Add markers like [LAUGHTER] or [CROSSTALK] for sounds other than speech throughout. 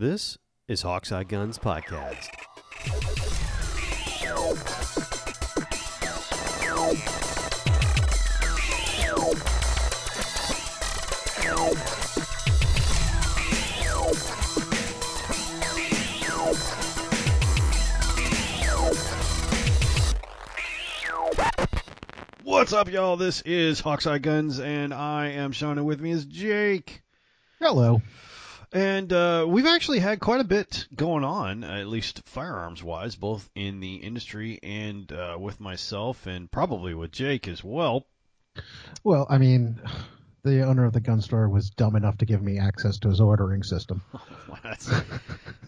This is Hawkseye Guns Podcast. What's up, y'all? This is Hawkseye Guns, and I am and with me is Jake. Hello. And uh, we've actually had quite a bit going on, at least firearms wise, both in the industry and uh, with myself, and probably with Jake as well. Well, I mean, the owner of the gun store was dumb enough to give me access to his ordering system. [LAUGHS]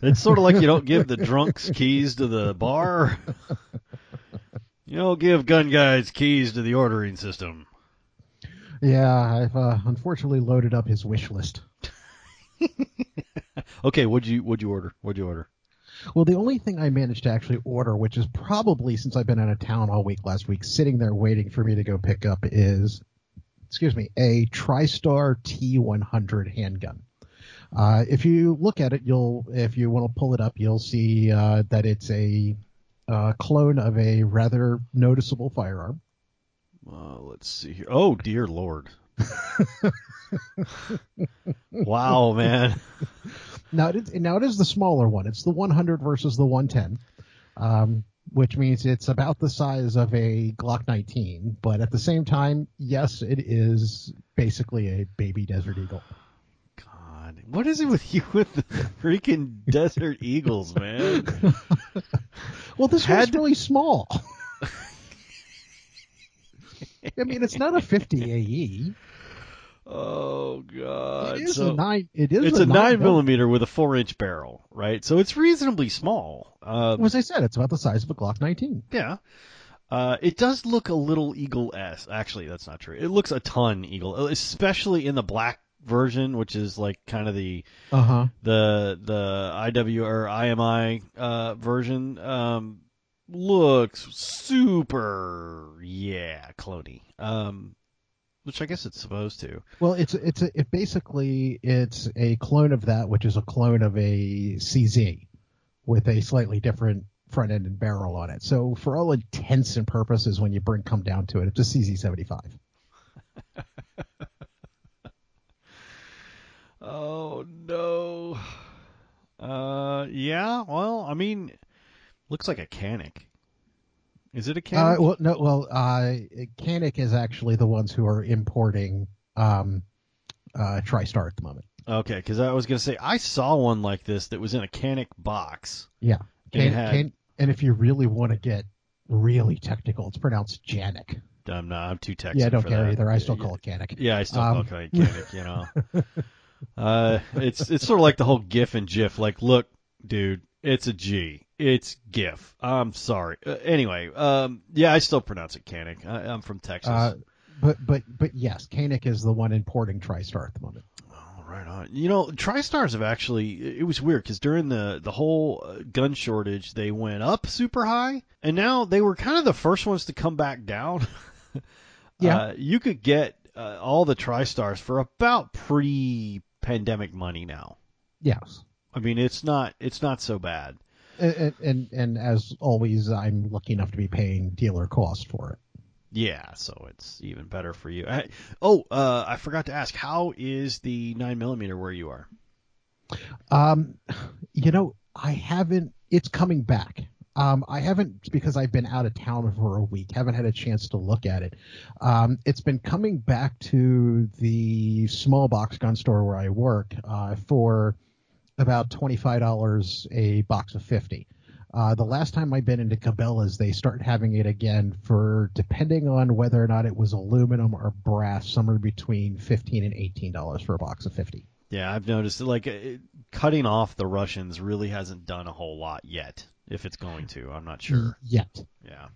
It's sort of like you don't give the drunks keys to the bar. [LAUGHS] You don't give gun guys keys to the ordering system. Yeah, I've uh, unfortunately loaded up his wish list. [LAUGHS] Okay, what'd you what'd you order? What'd you order? Well, the only thing I managed to actually order, which is probably since I've been out of town all week last week, sitting there waiting for me to go pick up, is, excuse me, a TriStar T100 handgun. Uh, if you look at it, you'll, if you want to pull it up, you'll see uh, that it's a uh, clone of a rather noticeable firearm. Uh, let's see here. Oh dear lord! [LAUGHS] wow, man. Now it is, now it is the smaller one. It's the 100 versus the 110, um, which means it's about the size of a Glock 19. But at the same time, yes, it is basically a baby Desert Eagle. God, what is it with you with the freaking Desert Eagles, man? [LAUGHS] Well, this Had one's really small. [LAUGHS] [LAUGHS] I mean, it's not a 50 AE. Oh God! It is So- a nine. It is it's a, a nine mil- millimeter with a four inch barrel, right? So it's reasonably small. Um, As I said, it's about the size of a Glock 19. yeah. Uh, it does look a little Eagle S. Actually, that's not true. It looks a ton Eagle, especially in the black version, which is like kind of the Uh huh. the the IW or IMI uh, version. Um, looks super, yeah, cloney. Um, which I guess it's supposed to. Well, it's it's a, it basically it's a clone of that, which is a clone of a CZ with a slightly different front end and barrel on it. So for all intents and purposes, when you bring come down to it, it's a CZ seventy five. [LAUGHS] Oh no. Uh, yeah. Well, I mean, looks like a Canik. Is it a Uh, Canik? well, no, well, uh, Canik is actually the ones who are importing um, uh, TriStar at the moment. okay, because I was gonna say I saw one like this that was in a Canik box. Yeah, And had- can, and if you really want to get really technical, it's pronounced Janik. I'm not. I'm too Texan. Yeah, I don't for care that. either. I still Yeah, call it Canik. Yeah, I still Um, call it Canik. You know. [LAUGHS] uh, it's it's sort of like the whole GIF and GIF. Like, look, dude, it's a G. It's GIF. I'm sorry. Uh, anyway, um, yeah, I still pronounce it Canik. I, I'm from Texas. Uh, but but but yes, Canik is the one importing TriStar at the moment. Oh, right on. You know, TriStars have actually. It was weird because during the the whole uh, gun shortage, they went up super high, and now they were kind of the first ones to come back down. [LAUGHS] Yeah. uh, you could get uh, all the TriStars for about pre-pandemic money now. Yes, I mean, it's not it's not so bad. And, and and as always, I'm lucky enough to be paying dealer cost for it. Yeah, so it's even better for you. I, oh, uh, I forgot to ask, how is the nine millimeter where you are? Um, you know, I haven't. It's coming back. Um, I haven't because I've been out of town for a week. Haven't had a chance to look at it. Um, it's been coming back to the small box gun store where I work uh, for about twenty five dollars a box of fifty. Uh, the last time I've been into Cabela's, they start having it again for depending on whether or not it was aluminum or brass, somewhere between fifteen and eighteen dollars for a box of fifty. Yeah, I've noticed like it, cutting off the Russians really hasn't done a whole lot yet. If it's going to, I'm not sure. Yet. Yeah,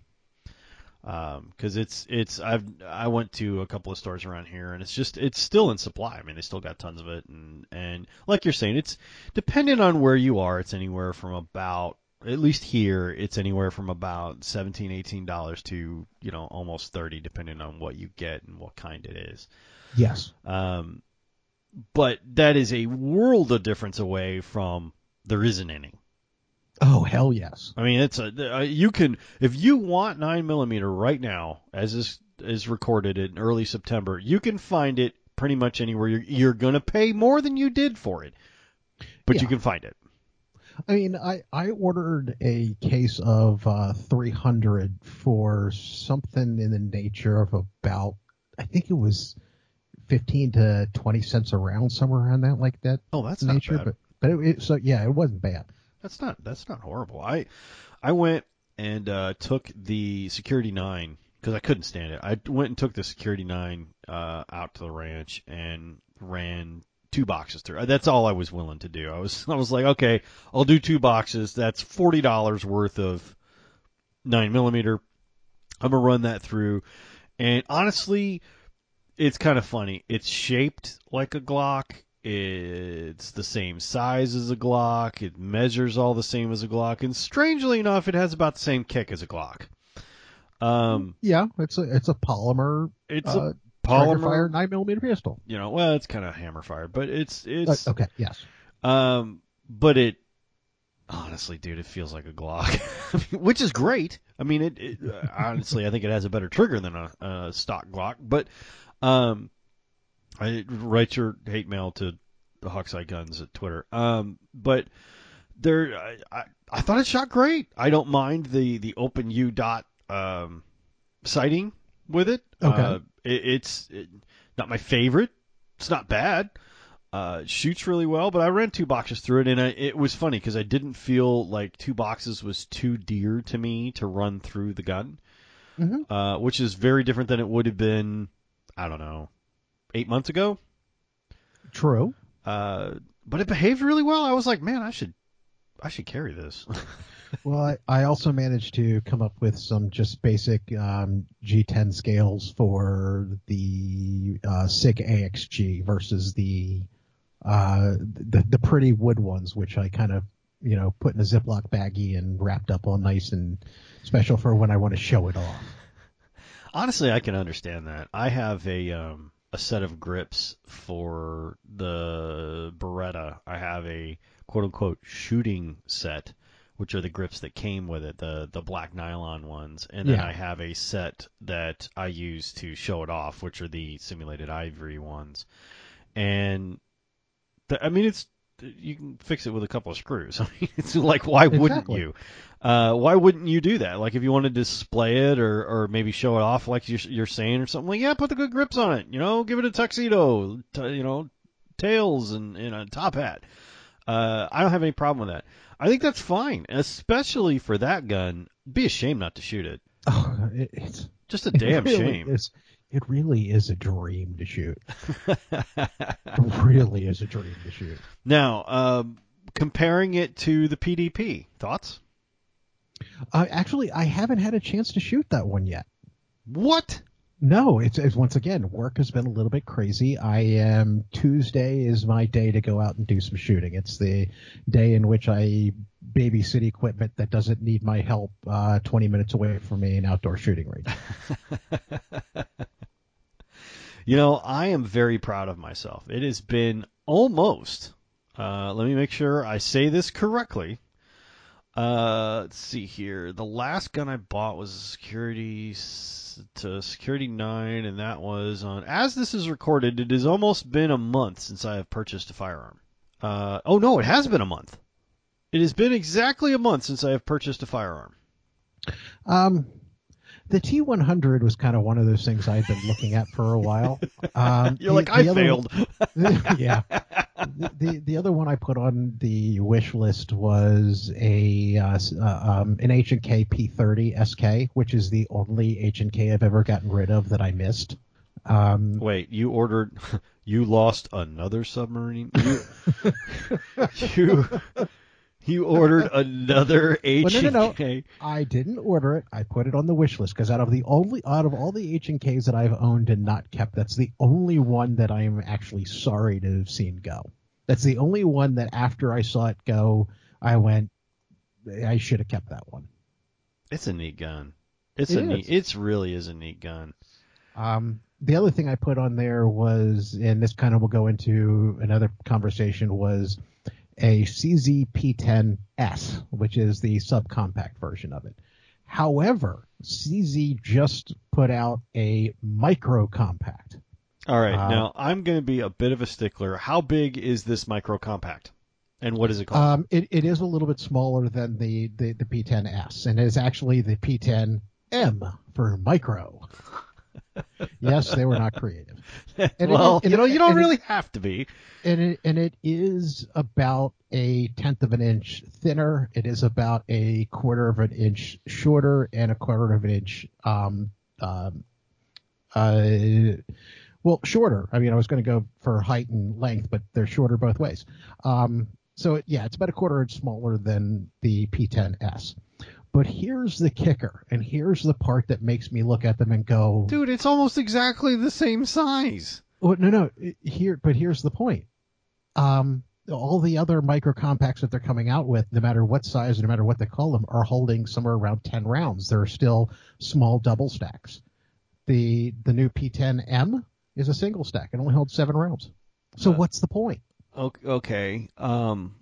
because it's it's I've I went to a couple of stores around here and it's just it's still in supply. I mean, they still got tons of it, and and like you're saying, it's depending on where you are. It's anywhere from about at least here, it's anywhere from about 17 18 dollars to you know almost 30, depending on what you get and what kind it is. Yes. Um, but that is a world of difference away from there isn't any. Oh hell yes. I mean, it's a uh, you can if you want nine millimeter right now, as is is recorded in early September, you can find it pretty much anywhere. You're you're gonna pay more than you did for it, but you can find it. I mean, I, I ordered a case of uh, 300 for something in the nature of about, I think it was 15 to 20 cents a round, somewhere around that, like that Oh, that's nature. not bad. But, but it, it, so yeah, it wasn't bad. That's not that's not horrible. I I went and uh, took the Security Nine because I couldn't stand it. I went and took the Security Nine uh, out to the ranch and ran two boxes through. That's all I was willing to do. I was [LAUGHS] I was like, okay, I'll do two boxes. That's forty dollars worth of nine millimeter. I'm gonna run that through, and honestly, it's kind of funny. It's shaped like a Glock. It's the same size as a Glock. It measures all the same as a Glock, and strangely enough, it has about the same kick as a Glock. Um, Yeah, it's a it's a polymer, it's uh, a polymer, fire nine millimeter pistol. you know. Well, it's kind of hammer fired, but it's Uh, it's okay, yes. um, but it honestly, dude, it feels like a Glock, [LAUGHS] which is great. I mean, it, it uh, honestly, I think it has a better trigger than a, a stock Glock, but um, I write your hate mail to the Hawkseye Guns at Twitter. Um, but there, I, I, I thought it shot great. I don't mind the the open U dot um sighting with it. Okay. Uh, it it's it, not my favorite. It's not bad. Uh, shoots really well, but I ran two boxes through it, and I, it was funny because I didn't feel like two boxes was too dear to me to run through the gun, Mhm. uh, which is very different than it would have been. I don't know, eight months ago. True. Uh, but it behaved really well. I was like, man, I should, I should carry this. [LAUGHS] Well, I, I also managed to come up with some just basic um, G10 scales for the uh, SIG AXG versus the uh, the the pretty wood ones, which I kind of you know put in a Ziploc baggie and wrapped up all nice and special for when I want to show it off. Honestly, I can understand that. I have a um, a set of grips for the Beretta. I have a quote unquote shooting set, which are the grips that came with it, the the black nylon ones, and then Yeah. I have a set that I use to show it off, which are the simulated ivory ones. And the, I mean, it's you can fix it with a couple of screws. [LAUGHS] I mean, it's like why wouldn't you? Uh, why wouldn't you do that? Like if you want to display it or, or maybe show it off like you're, you're saying or something like, yeah, put the good grips on it. You know, give it a tuxedo, t- you know, tails and, and a top hat. Uh, I don't have any problem with that. I think that's fine, especially for that gun. Be ashamed not to shoot it. Oh, it, it's Just a it damn really shame. Is, it really is a dream to shoot. [LAUGHS] It really is a dream to shoot. now, um, comparing it to the PDP, thoughts? Uh, actually, I haven't had a chance to shoot that one yet. What? No, it's, it's once again work has been a little bit crazy. I am Tuesday is my day to go out and do some shooting. It's the day in which I babysit equipment that doesn't need my help uh, 20 minutes away from me an outdoor shooting range. [LAUGHS] You know, I am very proud of myself. It has been almost. Uh, let me make sure I say this correctly. Uh, let's see here. The last gun I bought was a security to security nine, and that was on. As this is recorded, it has almost been a month since I have purchased a firearm. Uh, oh no, it has been a month. It has been exactly a month since I have purchased a firearm. Um, the T100 was kind of one of those things I've been looking at for a while. [LAUGHS] Um, You're the- like, I the other- failed. [LAUGHS] yeah. The, the the other one I put on the wish list was a uh, uh, um, an H and K P30 SK, which is the only H and K I've ever gotten rid of that I missed. Um, Wait, you ordered, [LAUGHS] you lost another submarine? You, you, you ordered [LAUGHS] another H no, no, no. and K? I didn't order it. I put it on the wish list because out of the only out of all the H and Ks that I've owned and not kept, that's the only one that I am actually sorry to have seen go. That's the only one that after I saw it go, I went, I should have kept that one. It's a neat gun. It's It a neat. is. It's really is a neat gun. Um, the other thing I put on there was, and this kind of will go into another conversation, was a CZ-P10S, which is the subcompact version of it. However, CZ just put out a micro compact. All right, Uh, now I'm going to be a bit of a stickler. How big is this micro compact, and what is it called? Um, it, it is a little bit smaller than the, the, the P10S, and it is actually the P10M for micro. [LAUGHS] yes, they were not creative. [LAUGHS] and well, is- and you know, you don't and it- really have to be. and it and it is about a tenth of an inch thinner. It is about a quarter of an inch shorter and a quarter of an inch um um uh well shorter. I mean, I was going to go for height and length, but they're shorter both ways. Um, so it, yeah, it's about a quarter inch smaller than the P10S. But here's the kicker, and here's the part that makes me look at them and go, Dude, it's almost exactly the same size. well, no, no. it- Here, but here's the point. Um, all the other micro compacts that they're coming out with, no matter what size, no matter what they call them, are holding somewhere around ten rounds. They're still small double stacks. The the new P10M is a single stack. It only holds seven rounds. So Uh, what's the point? Okay, okay. Um,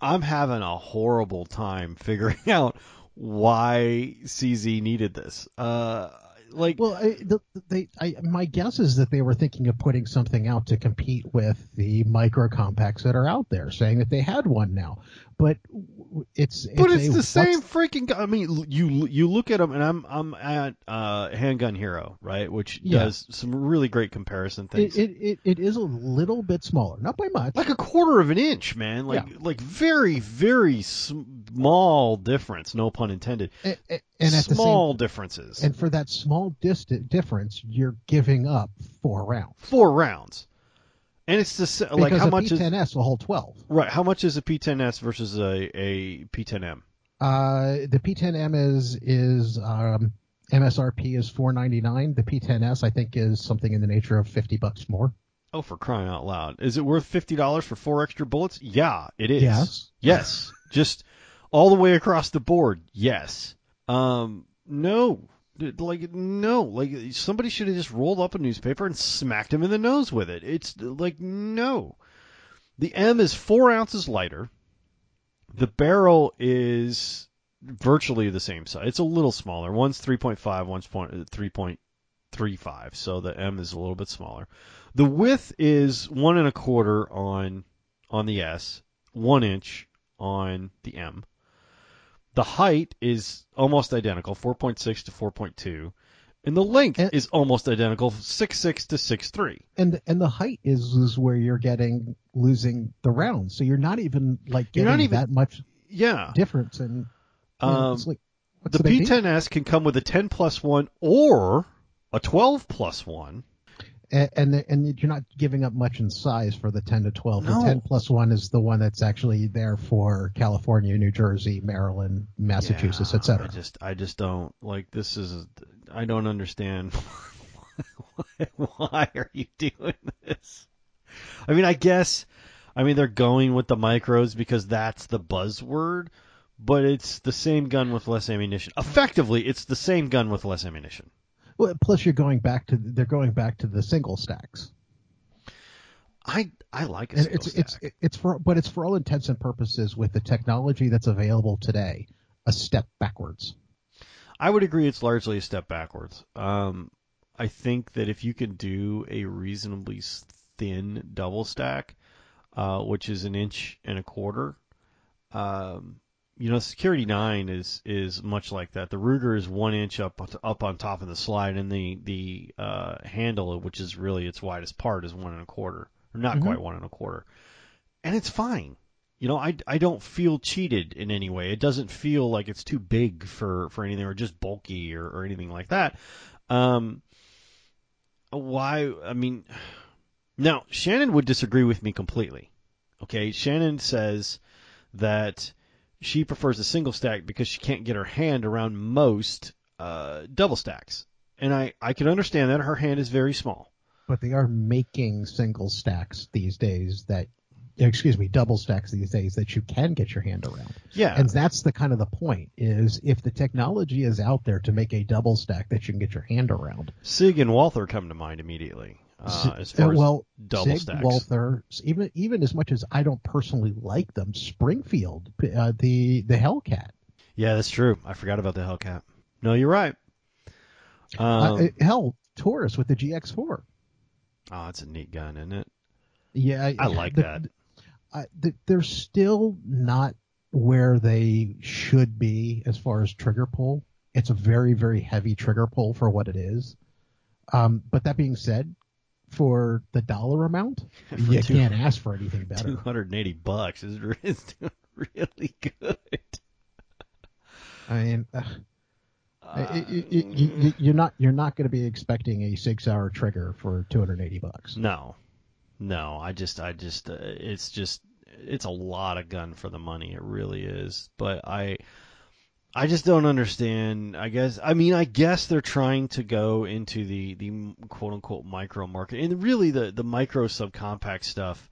I'm having a horrible time figuring [LAUGHS] out why CZ needed this. Uh, like, Well, I, the, they, I, my guess is that they were thinking of putting something out to compete with the micro compacts that are out there, saying that they had one now. But w- it's but it's a- the same freaking. I mean, you you look at them, and I'm I'm at uh, Handgun Hero, right, which Yeah. does some really great comparison things. It, it, it, it is a little bit smaller, not by much. like a quarter of an inch, man. Like Yeah. like very very small difference, no pun intended. And at small the differences. and for that small distant difference, you're giving up four rounds. four rounds. And it's the sa- like because how a much is P10S will hold twelve. right? How much is a P10s versus a, a P10M? Uh, the P10M is is um, MSRP is four ninety nine. The P10S I think is something in the nature of fifty bucks more. Oh, for crying out loud! Is it worth fifty dollars for four extra bullets? Yeah, it is. Yes. Yes. Just all the way across the board. Yes. Um. No. Like no. Like somebody should have just rolled up a newspaper and smacked him in the nose with it. It's like no. The M is four ounces lighter. The barrel is virtually the same size. It's a little smaller. One's 3.5, one's uh, 3.35. So the M is a little bit smaller. The width is one and a quarter on on the S, one inch on the M. The height is almost identical, 4.6 to 4.2, and the length And- is almost identical, 6.6 to 6.3. And and the height is is where you're getting losing the rounds. So you're not even like You're getting not even- that much Yeah. difference. And you know, Um, like, the big deal? P10S can come with a 10 plus 1 or a 12 plus 1. And and, the, and you're not giving up much in size for the 10 to 12. No. The 10 plus one is the one that's actually there for California, New Jersey, Maryland, Massachusetts, Yeah, etc. I just I just don't like this is I don't understand why, [LAUGHS] why are you doing this? I mean, I guess I mean they're going with the micros because that's the buzzword, but it's the same gun with less ammunition. Effectively, it's the same gun with less ammunition. Well, plus you're going back to they're going back to the single stacks. I I like single it's it's stack. it's for but it's for all intents and purposes with the technology that's available today, a step backwards. I would agree it's largely a step backwards. Um, I think that if you can do a reasonably thin double stack, uh, which is an inch and a quarter, um, you know, Security Nine is is much like that. The Ruger is one inch up up on top of the slide, and the the uh, handle, which is really its widest part, is one and a quarter, or not Mhm. quite one and a quarter, and it's fine. You know, I, I don't feel cheated in any way. It doesn't feel like it's too big for, for anything or just bulky or, or anything like that. Um, why? I mean, now Shannon would disagree with me completely. Okay, Shannon says that she prefers a single stack because she can't get her hand around most uh, double stacks, and I I can understand that her hand is very small. But they are making single stacks these days that excuse me, double stacks these days that you can get your hand around. Yeah, And that's the kind of the point is if the technology is out there to make a double stack that you can get your hand around. Sig and Walther come to mind immediately. Uh, as far Uh, well, as double Sig, stacks. Walther, even even as much as I don't personally like them, Springfield, uh, the the Hellcat. Yeah, that's true. I forgot about the Hellcat. No, you're right. Um, uh, hell, Taurus with the GX4. oh, it's a neat gun, isn't it? Yeah, I like the- that. I, th- they're still not where they should be as far as trigger pull. It's a very, very heavy trigger pull for what it is. Um, but that being said, for the dollar amount, [LAUGHS] you two- can't ask for anything better. 280 bucks is, [LAUGHS] is doing really good. I mean, uh, Uh, y- y- y- y- you're not you're not going to be expecting a six hour trigger for 280 bucks. No, no. I just, I just, uh, it's just, it's a lot of gun for the money. It really is. But I, I just don't understand. I guess, I mean, I guess they're trying to go into the the quote unquote micro market, and really the the micro subcompact stuff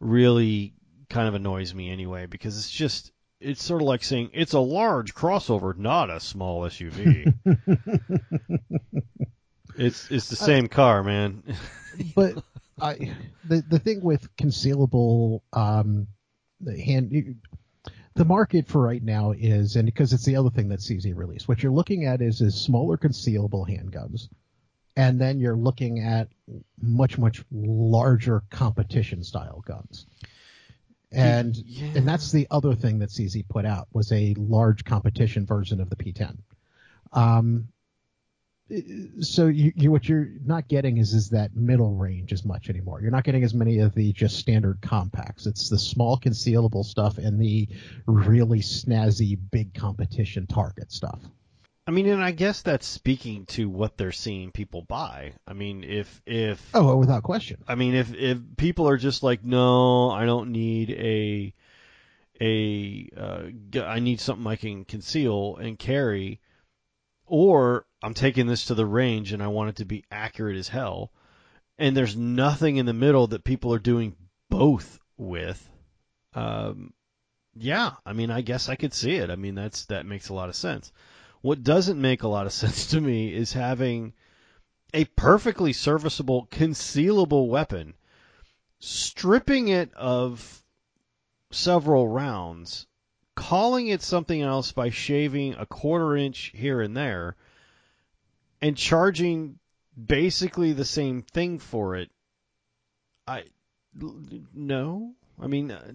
really kind of annoys me anyway because it's just. It's sort of like saying it's a large crossover, not a small SUV. [LAUGHS] it's it's the same car, man. [LAUGHS] but I the the thing with concealable um the hand the market for right now is and because it's the other thing that CZ released what you're looking at is is smaller concealable handguns and then you're looking at much much larger competition style guns and Yeah. and that's the other thing that CZ put out was a large competition version of the P10 um so you, you what you're not getting is is that middle range as much anymore. You're not getting as many of the just standard compacts. It's the small concealable stuff and the really snazzy big competition target stuff. I mean, and I guess that's speaking to what they're seeing people buy. I mean, if if Oh, well, without question. I mean, if if people are just like, no, I don't need a a uh, I need something I can conceal and carry, or I'm taking this to the range and I want it to be accurate as hell, and there's nothing in the middle that people are doing both with. Um, yeah, I mean, I guess I could see it. I mean, that's that makes a lot of sense. What doesn't make a lot of [LAUGHS] sense to me is having a perfectly serviceable, concealable weapon, stripping it of several rounds, calling it something else by shaving a quarter inch here and there, and charging basically the same thing for it. I no, I mean, uh,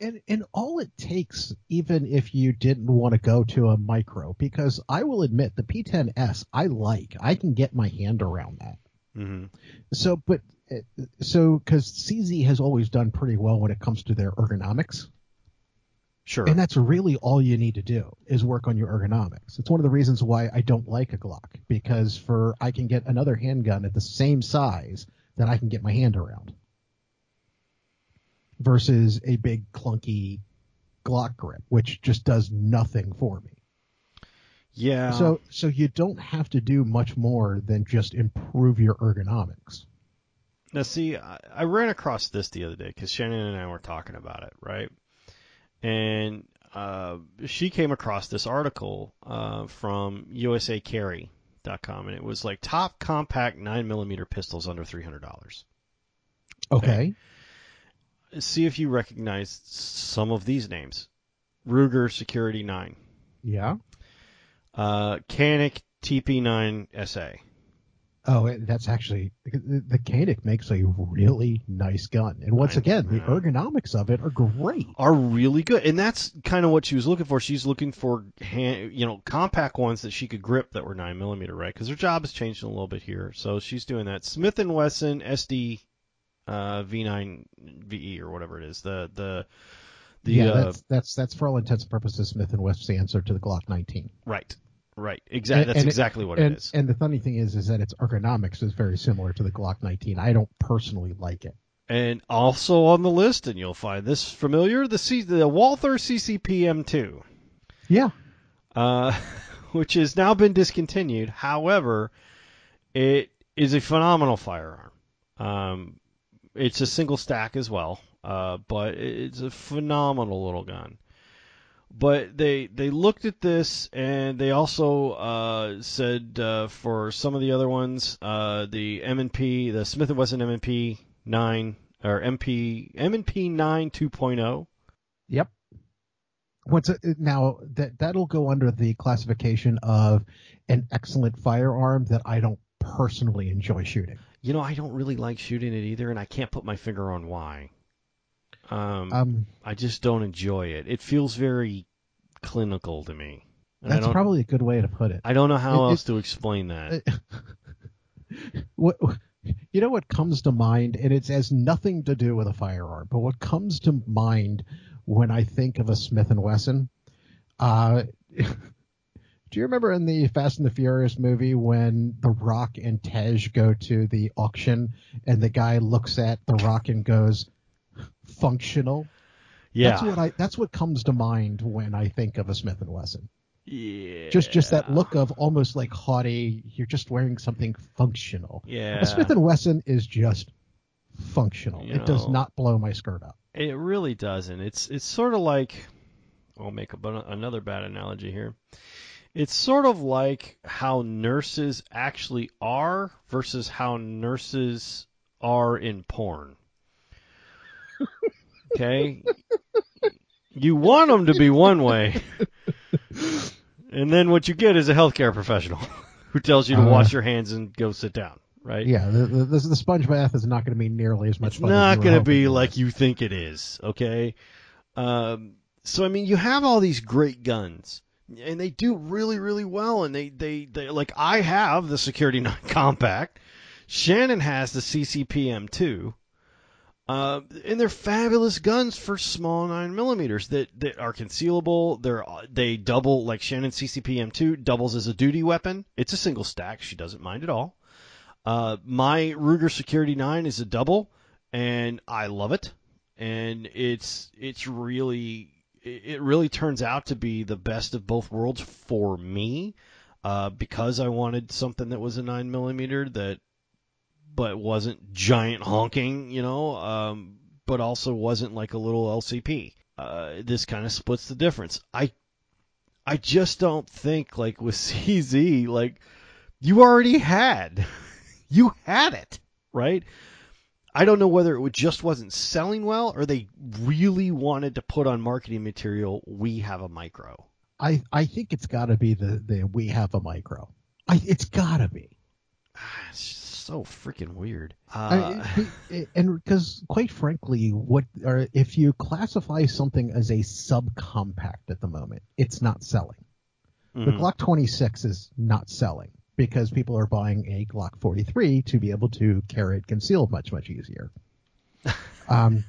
And and all it takes, even if you didn't want to go to a micro, because I will admit the P10S I like. I can get my hand around that. mhm. So, but uh, so because CZ has always done pretty well when it comes to their ergonomics. Sure. And that's really all you need to do is work on your ergonomics. It's one of the reasons why I don't like a Glock because for I can get another handgun at the same size that I can get my hand around versus a big clunky Glock grip which just does nothing for me. yeah. So so you don't have to do much more than just improve your ergonomics. Now, see, I, I ran across this the other day because Shannon and I were talking about it, right? And uh, she came across this article uh, from USACarry.com, and it was like top compact 9mm pistols under $300. Okay. See if you recognize some of these names Ruger Security 9, Yeah. uh, Canik TP9 SA. Oh, that's actually the, the Canik makes a really nice gun, and once I- again, the ergonomics of it are great. are really good, and that's kind of what she was looking for. She's looking for hand, you know, compact ones that she could grip that were nine millimeter, right? Because her job has changed a little bit here, so she's doing that. Smith and Wesson SD uh, V9 VE or whatever it is. The the the yeah, uh, that's that's that's for all intents and purposes Smith and Wesson's answer to the Glock 19. right, right, exactly. That's and it- exactly what and it is. and the funny thing is, is that its ergonomics is very similar to the Glock 19. I don't personally like it. And also on the list, and you'll find this familiar, the C, the Walther CCP M2. Yeah, uh, [LAUGHS] which has now been discontinued. However, it is a phenomenal firearm. Um, it's a single stack as well, uh, but it's a phenomenal little gun. But they they looked at this and they also uh, said uh, for some of the other ones, uh, the M&P, the Smith and Wesson M&P nine or MP M&P nine 2.0. Yep. What's it, now that that'll go under the classification of an excellent firearm that I don't personally enjoy shooting. You know, I don't really like shooting it either, and I can't put my finger on why. Um, Um, I just don't enjoy it. It feels very clinical to me. And that's probably a good way to put it. I don't know how it- else to explain that. [LAUGHS] what you know what comes to mind and it has nothing to do with a firearm but what comes to mind when i think of a smith and wesson uh [LAUGHS] do you remember in the fast and the furious movie when the rock and tej go to the auction and the guy looks at the rock and goes functional yeah. that's what i that's what comes to mind when i think of a smith and wesson yeah. just just that look of almost like haughty you're just wearing something functional Yeah. a Smith and Wesson is just functional. You it does not blow my skirt up. It really doesn't. It's it's sort of like I'll make a, another bad analogy here. It's sort of like how nurses actually are versus how nurses are in porn. Okay? you want them to be one way. And then what you get is a healthcare professional who tells you to Uh, wash your hands and go sit down, right? Yeah, the, the, the, sponge bath is not going to be nearly as much It's fun. not going to be like you think it is, okay? Um, so I mean, you have all these great guns, and they do really, really well. And they, they, they like I have the Security [LAUGHS] Nine Compact. Shannon has the CCPM two. Uh, and they're fabulous guns for small nine millimeters that, that are concealable. They're they double like Shannon CCPM two doubles as a duty weapon. It's a single stack. She doesn't mind at all. Uh, my Ruger Security nine is a double, and I love it. And it's it's really it it really turns out to be the best of both worlds for me, uh, because I wanted something that was a nine millimeter that but wasn't giant honking, you know, um, but also wasn't like a little LCP. Uh, this kind of splits the difference. I I just don't think like with [LAUGHS] CZ like you already had [LAUGHS] you had it right. I don't know whether it just wasn't selling well or they really wanted to put on marketing material. We have a micro. I I think it's got to be the the we have a micro. I it's got to be. [SIGHS] So freaking weird. Uh, it- and because quite frankly, what or if you classify something as a subcompact at the moment, it's not selling. The mhm. Glock 26 is not selling because people are buying a Glock 43 to be able to carry it concealed much much easier. [LAUGHS] Um,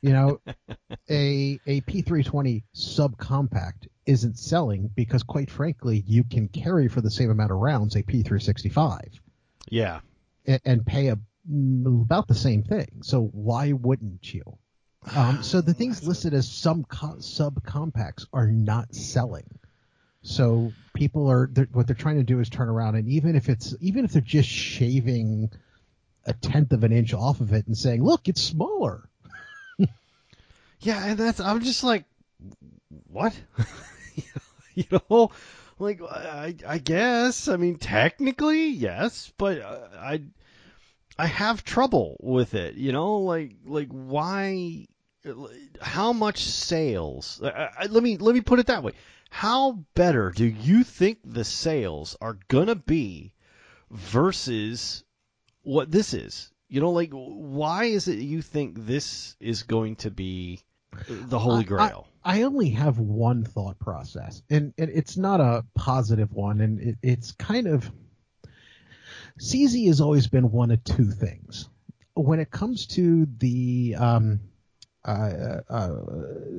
you know, a a P320 subcompact isn't selling because quite frankly, you can carry for the same amount of rounds a P365 yeah. And, and pay a, mm, about the same thing. So why wouldn't you? Um, [SIGHS] so the things listed as some co- subcompacts are not selling. So people are they're, what they're trying to do is turn around and even if it's even if they're just shaving a tenth of an inch off of it and saying, "Look, it's smaller." [LAUGHS] Yeah, and that's I'm just like, what? [LAUGHS] you know, like I I guess I mean technically yes, but uh, I I have trouble with it. You know, like like why? How much sales? I, I, let me let me put it that way. How better do you think the sales are gonna be versus what this is? You know, like why is it you think this is going to be the holy grail? I only have one thought process, and, and it's not a positive one, and it, it's kind of CZ has always been one of two things. When it comes to the um, uh, uh,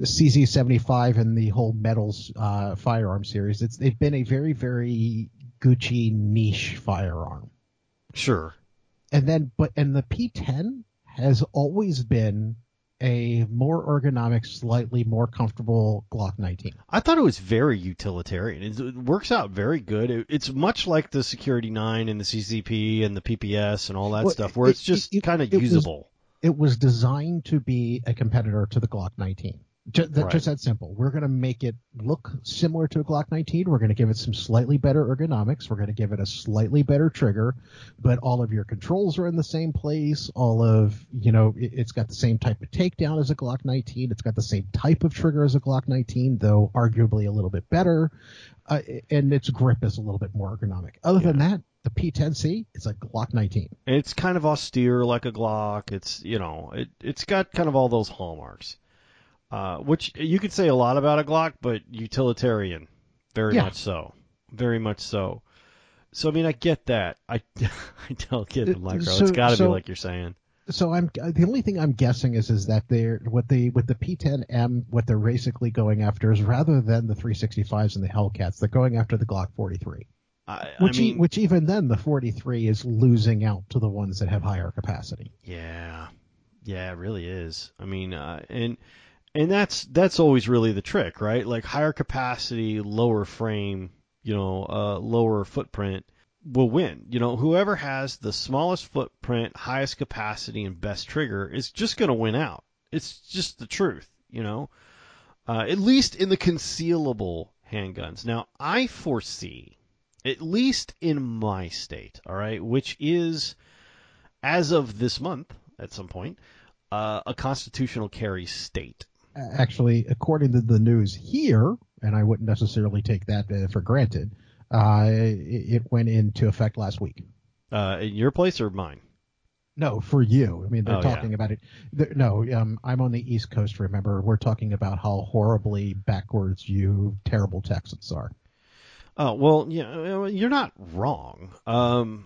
CZ seventy five and the whole metals uh, firearm series, it's they've been a very very Gucci niche firearm, Sure. and then but and the P10 has always been a more ergonomic, slightly more comfortable Glock 19. I thought it was very utilitarian. It, it works out very good. It, it's much like the Security 9 and the CCP and the PPS and all that Well, stuff, where it- it's just kind of it was- usable. It was designed to be a competitor to the Glock 19. Just, that, right. just that simple. We're going to make it look similar to a Glock 19. We're going to give it some slightly better ergonomics. We're going to give it a slightly better trigger, but all of your controls are in the same place. All of, you know, it, has got the same type of takedown as a Glock 19. It's got the same type of trigger as a Glock 19, though arguably a little bit better. Uh, and its grip is a little bit more ergonomic. Other yeah. than that, the P10C is a Glock 19. It's kind of austere like a Glock. It's, you know, it, it's got kind of all those hallmarks. Uh, which you could say a lot about a Glock, but utilitarian, very yeah. much so, very much so. So I mean, I get that. I [LAUGHS] I don't get the micro. So, it's got to so, be like you're saying. So I'm the only thing I'm guessing is is that they're what they with the P10M what they're basically going after is rather than the 365s and the Hellcats, they're going after the Glock 43. I, which, I mean, which even then the 43 is losing out to the ones that have higher capacity. Yeah, yeah, it really is. I mean, uh, and and that's that's always really the trick, right? Like higher capacity, lower frame, you know, uh, lower footprint will win. You know, whoever has the smallest footprint, highest capacity, and best trigger is just going to win out. It's just the truth, you know. Uh, at least in the concealable handguns. Now, I foresee, at least in my state, all right, which is as of this month at some point, uh, a constitutional carry state actually, according to the news here, and I wouldn't necessarily take that uh, for granted, uh, it, went into effect last week. Uh, in your place or mine? No, for you. I mean, they're oh, talking yeah. about it. No, um, I'm on the East Coast. Remember, we're talking about how horribly backwards you terrible Texans are. Oh well, yeah, you're not wrong. Um,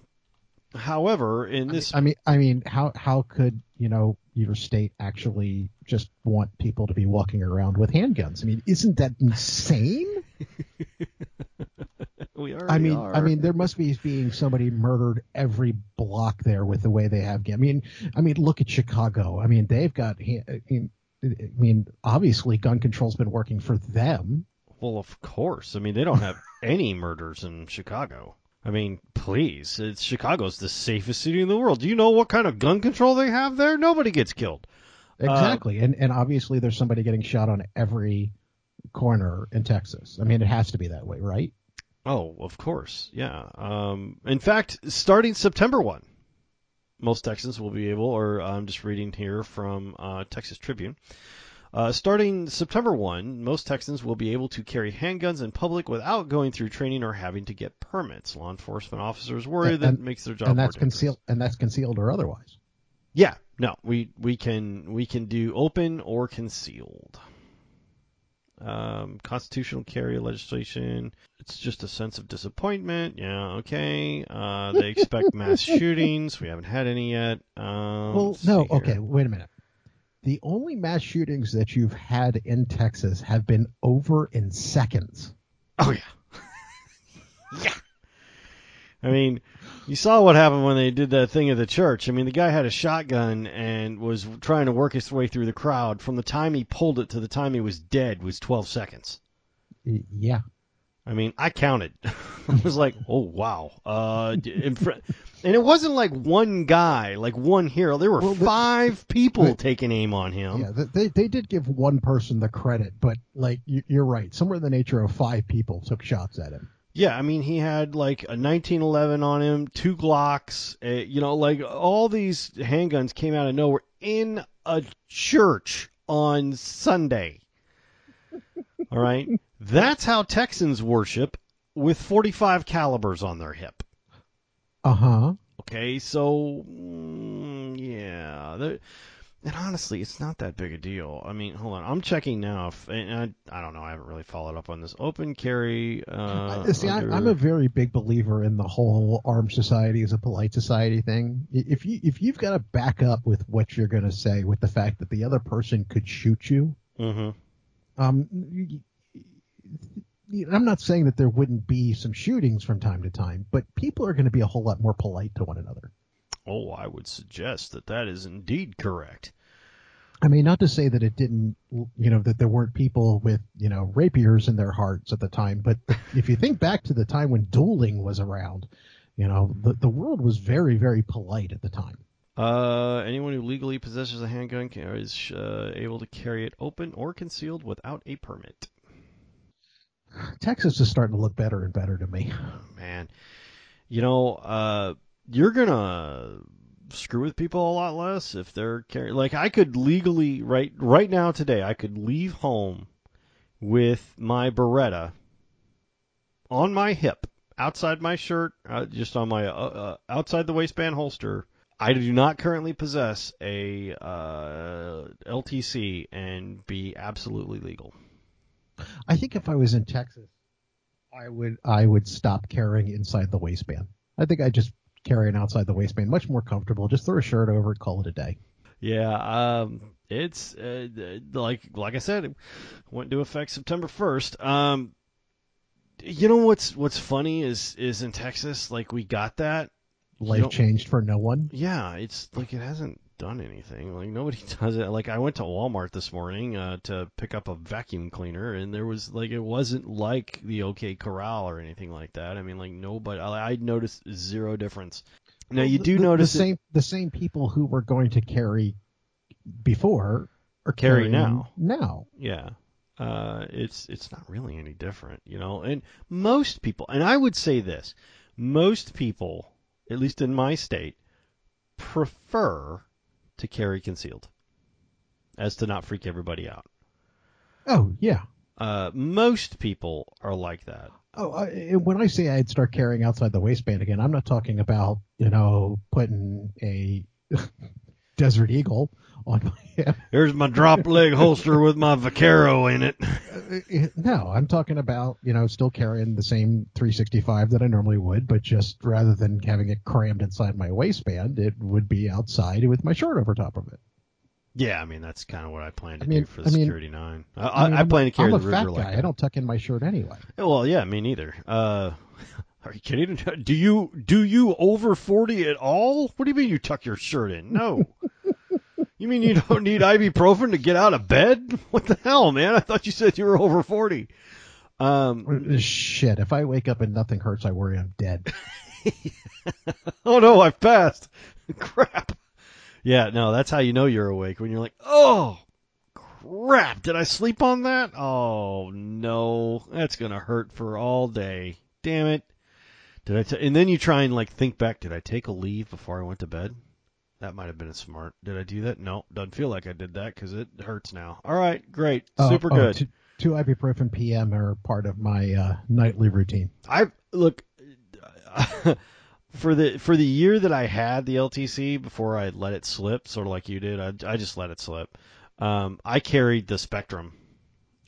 however, in this, I mean, I mean, how how could you know your state actually just want people to be walking around with handguns. I mean, isn't that insane? [LAUGHS] we are. I mean, are. I mean, there must be being somebody murdered every block there with the way they have. I mean, I mean, look at Chicago. I mean, they've got. I mean, I mean, obviously, gun control's been working for them. Well, of course. I mean, they don't have [LAUGHS] any murders in Chicago. I mean, please, it's Chicago's the safest city in the world. Do you know what kind of gun control they have there? Nobody gets killed. Exactly, uh, and and obviously there's somebody getting shot on every corner in Texas. I mean, it has to be that way, right? Oh, of course, yeah. Um, in fact, starting September one, most Texans will be able, or I'm just reading here from uh, Texas Tribune. Uh, starting September 1, most Texans will be able to carry handguns in public without going through training or having to get permits. Law enforcement officers worry and, that makes their job and that's concealed and that's concealed or otherwise. Yeah, no, we we can we can do open or concealed. Um, constitutional carry legislation. It's just a sense of disappointment. Yeah, okay. Uh, they expect mass [LAUGHS] shootings. We haven't had any yet. Um, well, no. Okay, wait a minute the only mass shootings that you've had in Texas have been over in seconds. Oh yeah. [LAUGHS] yeah. I mean, you saw what happened when they did that thing at the church. I mean, the guy had a shotgun and was trying to work his way through the crowd. From the time he pulled it to the time he was dead was 12 seconds. Yeah. I mean, I counted. [LAUGHS] I was like, oh wow. Uh, in fr- and it wasn't like one guy, like one hero. There were well, five people taking aim on him. Yeah, they they did give one person the credit, but like you're right, somewhere in the nature of five people took shots at him. Yeah, I mean, he had like a 1911 on him, two Glocks, uh, you know, like all these handguns came out of nowhere in a church on Sunday. [LAUGHS] All right. That's how Texans worship with 45 calibers on their hip. Uh huh. Okay, so mm, yeah, and honestly, it's not that big a deal. I mean, hold on, I'm checking now. If, and I, I don't know, I haven't really followed up on this. Open carry. Uh, See, under... I, am a very big believer in the whole armed society is a polite society thing. If you if you've got to back up with what you're going to say with the fact that the other person could shoot you, mm-hmm. um, I'm not saying that there wouldn't be some shootings from time to time, but people are going to be a whole lot more polite to one another. Oh, I would suggest that that is indeed correct. I mean, not to say that it didn't, you know, that there weren't people with, you know, rapiers in their hearts at the time, but [LAUGHS] if you think back to the time when dueling was around, you know, the, the world was very, very polite at the time. Uh, anyone who legally possesses a handgun can, is uh, able to carry it open or concealed without a permit. Texas is starting to look better and better to me. Man, you know, uh, you're gonna screw with people a lot less if they're carrying. Like I could legally right right now today, I could leave home with my Beretta on my hip, outside my shirt, uh, just on my uh, uh, outside the waistband holster. I do not currently possess a uh, LTC and be absolutely legal. I think if I was in Texas, I would I would stop carrying inside the waistband. I think I just carry it outside the waistband, much more comfortable. Just throw a shirt over it, call it a day. Yeah, um, it's uh, like like I said, it went into effect September first. Um, you know what's what's funny is is in Texas, like we got that. Life changed for no one. Yeah, it's like it hasn't done anything. Like nobody [LAUGHS] does it. Like I went to Walmart this morning uh, to pick up a vacuum cleaner, and there was like it wasn't like the OK Corral or anything like that. I mean, like nobody. I, I noticed zero difference. Now you do the, notice the same the same people who were going to carry before are carry carrying now. Now, Yeah. Uh, it's it's not really any different, you know. And most people, and I would say this, most people, at least in my state, prefer to carry concealed, as to not freak everybody out. oh yeah. Uh, most people are like that. Oh, and when I say I'd start carrying outside the waistband again, I'm not talking about you know putting a [LAUGHS] Desert Eagle on my hip. [LAUGHS] Here's my drop leg holster with my Vaquero in it. [LAUGHS] Uh, No, I'm talking about you know still carrying the same 365 that I normally would, but just rather than having it crammed inside my waistband, it would be outside with my shirt over top of it. Yeah, I mean that's kind of what I plan to I mean- do for the I mean- Security Nine. I, I, mean, I plan to carry I'm the a fat guy. like I don't tuck in my shirt anyway. Well, yeah, me neither. Uh, [LAUGHS] are you kidding? Do you do you over forty at all? What do you mean you tuck your shirt in? No. [LAUGHS] you mean you don't need ibuprofen to get out of bed? [LAUGHS] What the hell, man? I thought you said you were over forty. Um, Shit, if I wake up and nothing hurts, I worry I'm dead. [LAUGHS] oh no, I've passed. [LAUGHS] Crap. Yeah, no, that's how you know you're awake when you're like, oh, crap, did I sleep on that? Oh no, that's gonna hurt for all day. Damn it. Did I? T-? And then you try and like think back. Did I take Aleve before I went to bed? That might have been a smart. Did I do that? No, doesn't feel like I did that because it hurts now. All right, great, Oh, super oh, good. Two, two ibuprofen PM are part of my uh, nightly routine. I look [LAUGHS] for the for the year that I had the LTC before I let it slip, sort of like you did. I, I just let it slip. Um, I carried the Spectrum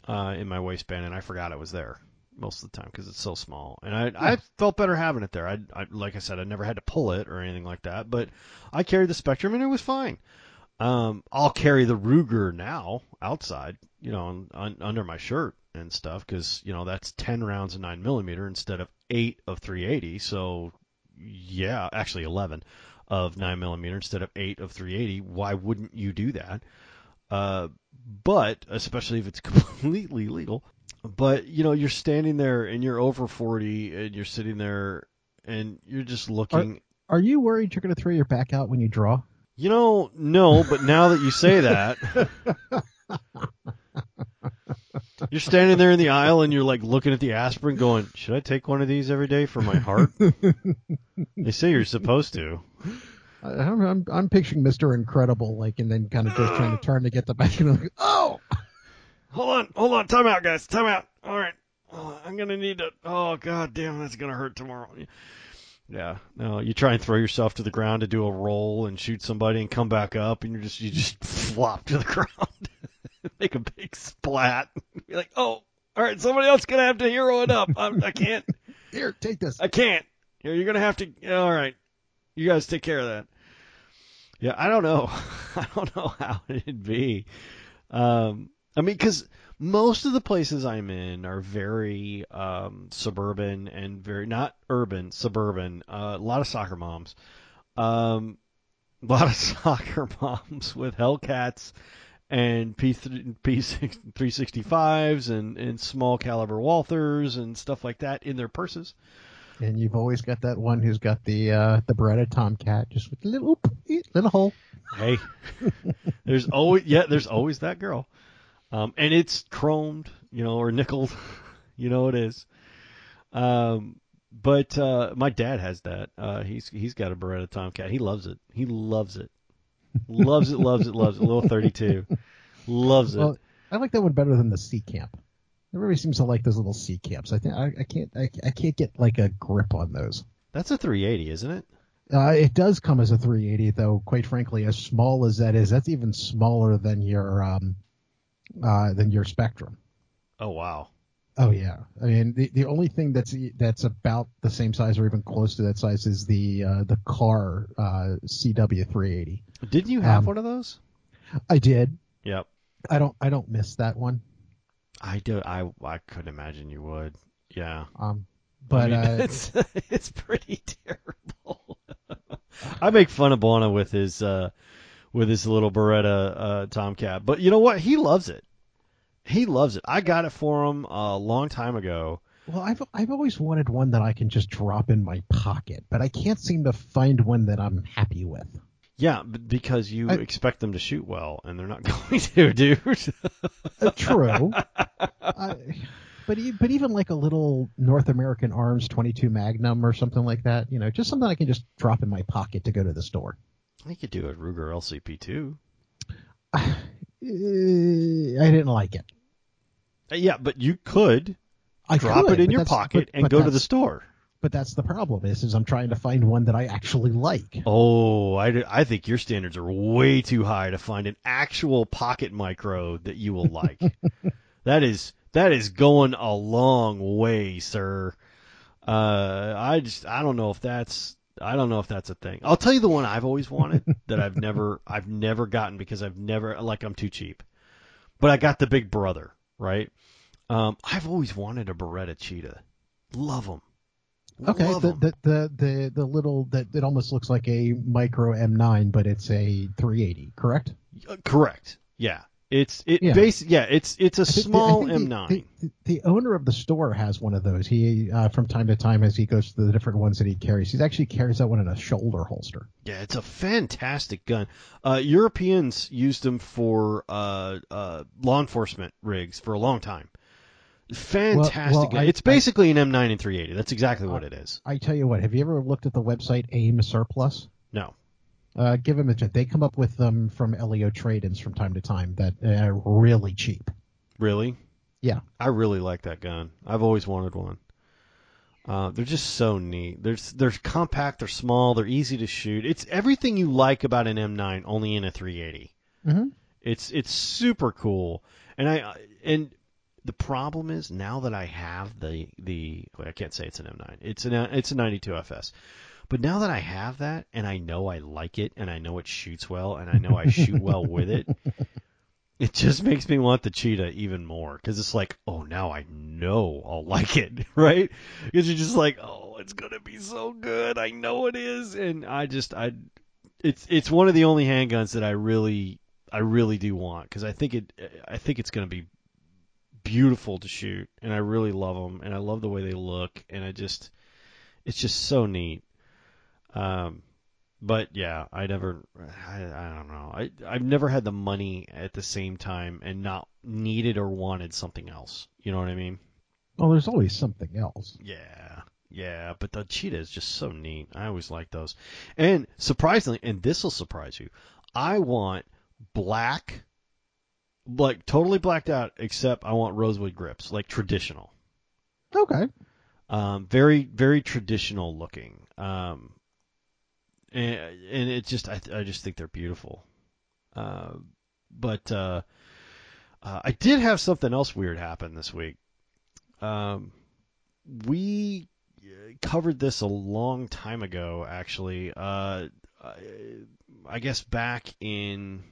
uh, in my waistband, and I forgot it was there most of the time because it's so small. And I I felt better having it there. I, I like I said, I never had to pull it or anything like that, but I carried the Spectrum, and it was fine. Um, I'll carry the Ruger now outside, you know, on, on, under my shirt and stuff because you know that's ten rounds of nine millimeter instead of eight of 380. So yeah, actually 11 of 9 millimeter instead of 8 of 380. Why wouldn't you do that? Uh, but especially if it's [LAUGHS] completely legal. But you know, you're standing there and you're over 40 and you're sitting there and you're just looking. Are you worried you're going to throw your back out when you draw? You know, no, but now that you say that, [LAUGHS] you're standing there in the aisle and you're like looking at the aspirin going, should I take one of these every day for my heart? [LAUGHS] they say you're supposed to. I- I'm, I'm, I'm picturing Mr. Incredible, like, and then kind of just trying to turn to get the back and like, oh, Hold on, hold on, time out, guys, time out. All right, oh, I'm gonna need to. Oh god damn, that's gonna hurt tomorrow. Yeah, no, you try and throw yourself to the ground to do a roll and shoot somebody and come back up, and you just you just flop to the [LAUGHS] ground, [LAUGHS] make a big splat. [LAUGHS] You're like, oh, all right, somebody else gonna have to hero it up. I'm, I can't, here, take this. I can't. You're, you're gonna have to. All right, you guys take care of that. Yeah, I don't know. I don't know how it'd be. Um, I mean, because most of the places I'm in are very um, suburban and very not urban, suburban. Uh, a lot of soccer moms, um, a lot of [LAUGHS] soccer moms with Hellcats and P P three sixty fives and and small caliber Walthers and stuff like that in their purses. And you've always got that one who's got the uh, the Beretta Tomcat, just with a little a hole. Hey, there's always yeah, there's always that girl, um, and it's chromed, you know, or nickeled, [LAUGHS] you know it is. Um, but uh, my dad has that. Uh, he's he's got a Beretta Tomcat. He loves it. He loves it. loves it. Loves it. Loves it. Little 32. Loves it. Well, I like that one better than the Seecamp. Everybody seems to like those little Seecamps. I think I, I can't I, I can't get like a grip on those. That's a 380, isn't it? Uh, it does come as a 380, though. Quite frankly, as small as that is, that's even smaller than your um, uh, than your Spectrum. Oh wow. Oh yeah, I mean the the only thing that's that's about the same size or even close to that size is the uh, the Kahr uh, CW380. Didn't you have Um, one of those? I did. Yep. I don't I don't miss that one. I do. I I couldn't imagine you would. Yeah. Um, but I mean, uh, [LAUGHS] it's it's pretty [LAUGHS] terrible. I make fun of Bona with his uh with his little Beretta uh Tomcat, but you know what? He loves it. He loves it. I got it for him a long time ago. well, I've I've always wanted one that I can just drop in my pocket, but I can't seem to find one that I'm happy with. Yeah, because you I- expect them to shoot well, and they're not [LAUGHS] going to, dude. Uh, true. I, but e- but even like a little North American Arms 22 Magnum or something like that, you know, just something I can just drop in my pocket to go to the store. You could do a Ruger LCP too. [SIGHS] I didn't like it. Uh, Yeah, but you could I drop could, it in your pocket but- and but go to the store. But that's the problem is, is I'm trying to find one that I actually like. Oh, I, I think your standards are way too high to find an actual pocket micro that you will like. [LAUGHS] that is that is going a long way, sir. Uh, I just I don't know if that's I don't know if that's a thing. I'll tell you the one I've always wanted [LAUGHS] that I've never I've never gotten because I've never like I'm too cheap. But I got the Big Brother, right? Um, I've always wanted a Beretta Cheetah. Love them. Okay, Love the, 'em. the the the the little that it almost looks like a micro M9, but it's a 380, correct? Uh, correct. Yeah. It's it Yeah. basi- yeah, it's it's a I I small the- M9. The, the, the owner of the store has one of those. He uh, from time to time as he goes to the different ones that he carries, he actually carries that one in a shoulder holster. yeah, it's a fantastic gun. Uh, Europeans used them for uh, uh, law enforcement rigs for a long time. Fantastic. well, gun. I- it's basically an M9 and 380. That's exactly what it is. I tell you what, have you ever looked at the website AIM Surplus? No. Uh, give them a check. They come up with them from LEO trade-ins from time to time that are really cheap. Really? Yeah. I really like that gun. I've always wanted one. Uh, they're just so neat. They're they're compact. They're small. They're easy to shoot. It's everything you like about an M9, only in a 380. Mm-hmm. It's it's super cool, and I and the problem is now that I have the the I can't say it's an M9. It's an it's a 92 FS, but now that I have that and I know I like it and I know it shoots well and I know I shoot well with it, it just makes me want the cheetah even more. Because it's like oh now I know I'll like it [LAUGHS] right? Because you're just like oh it's gonna be so good. I know it is. And I just I it's it's one of the only handguns that I really I really do want. Because I think it I think it's going to be beautiful to shoot and I really love them and I love the way they look and I just it's just so neat. Um, but yeah, I never I, I don't know I I've never had the money at the same time and not needed or wanted something else. You know what I mean? Well, there's always something else. Yeah. Yeah, but the cheetah is just so neat. I always like those. And surprisingly, and this will surprise you, I want black, like totally blacked out, except I want rosewood grips, like traditional. Okay. Um, very, very traditional looking. Um, and, and it just, I, I just think they're beautiful. Uh, but uh, uh, I did have something else weird happen this week. Um, we uh, covered this a long time ago, actually. Uh, I, I guess back in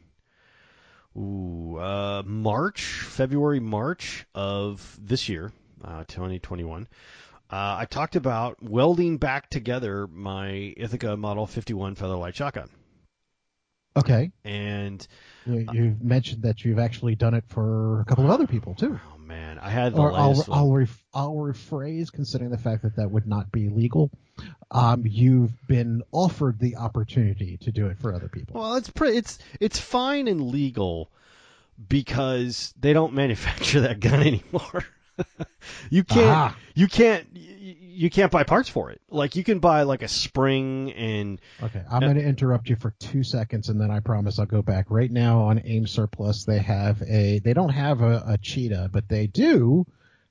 ooh, uh, March, February, March of this year, uh, 2021. Uh, I talked about welding back together my Ithaca Model 51 Featherlight shotgun. Okay. And You, you've mentioned that you've actually done it for a couple of other people too. Oh man, I had the or I'll. I'll, ref, I'll rephrase, considering the fact that that would not be legal. Um, you've been offered the opportunity to do it for other people. Well, it's pretty. It's it's fine and legal because they don't manufacture that gun [LAUGHS] anymore. [LAUGHS] you can't. Ah. You can't. You, can't buy parts for it. Like you can buy like a spring and Okay, I'm going to interrupt you for two seconds, and then I promise I'll go back. Right now on AIM Surplus, they have a. They don't have a, a cheetah, but they do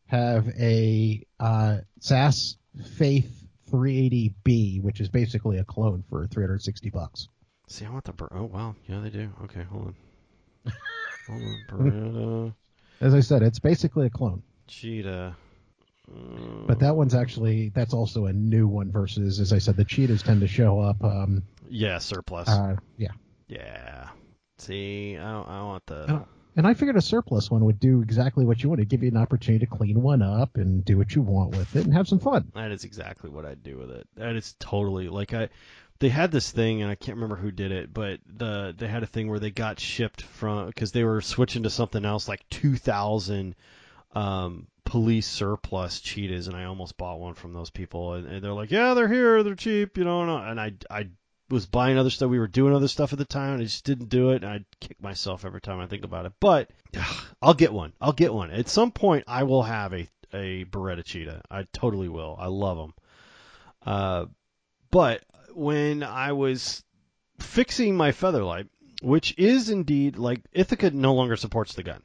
have a uh, SAS Faith 380B, which is basically a clone for 360 bucks. see. I want the. Oh wow. Yeah, they do. Okay, hold on. [LAUGHS] hold on. Beretta As I said, it's basically a clone. Cheetah. Uh, But that one's actually that's also a new one versus, as I said, the cheetahs tend to show up. Um, yeah, surplus. uh, yeah, yeah. See, I, I want the. and, and I figured a surplus one would do exactly what you want to give you an opportunity to clean one up and do what you want with it and have some fun. That is exactly what I'd do with it. That is totally like I. They had this thing, and I can't remember who did it, but the they had a thing where they got shipped from because they were switching to something else, like 2,000 um, police surplus cheetahs, and I almost bought one from those people, and, and they're like, yeah, they're here, they're cheap, you know, and I, I was buying other stuff. We were doing other stuff at the time, and I just didn't do it. And I kick myself every time I think about it. But [SIGHS] I'll get one. I'll get one at some point. I will have a a Beretta cheetah. I totally will. I love them. Uh, but when I was fixing my Featherlight, which is indeed like Ithaca no longer supports the gun.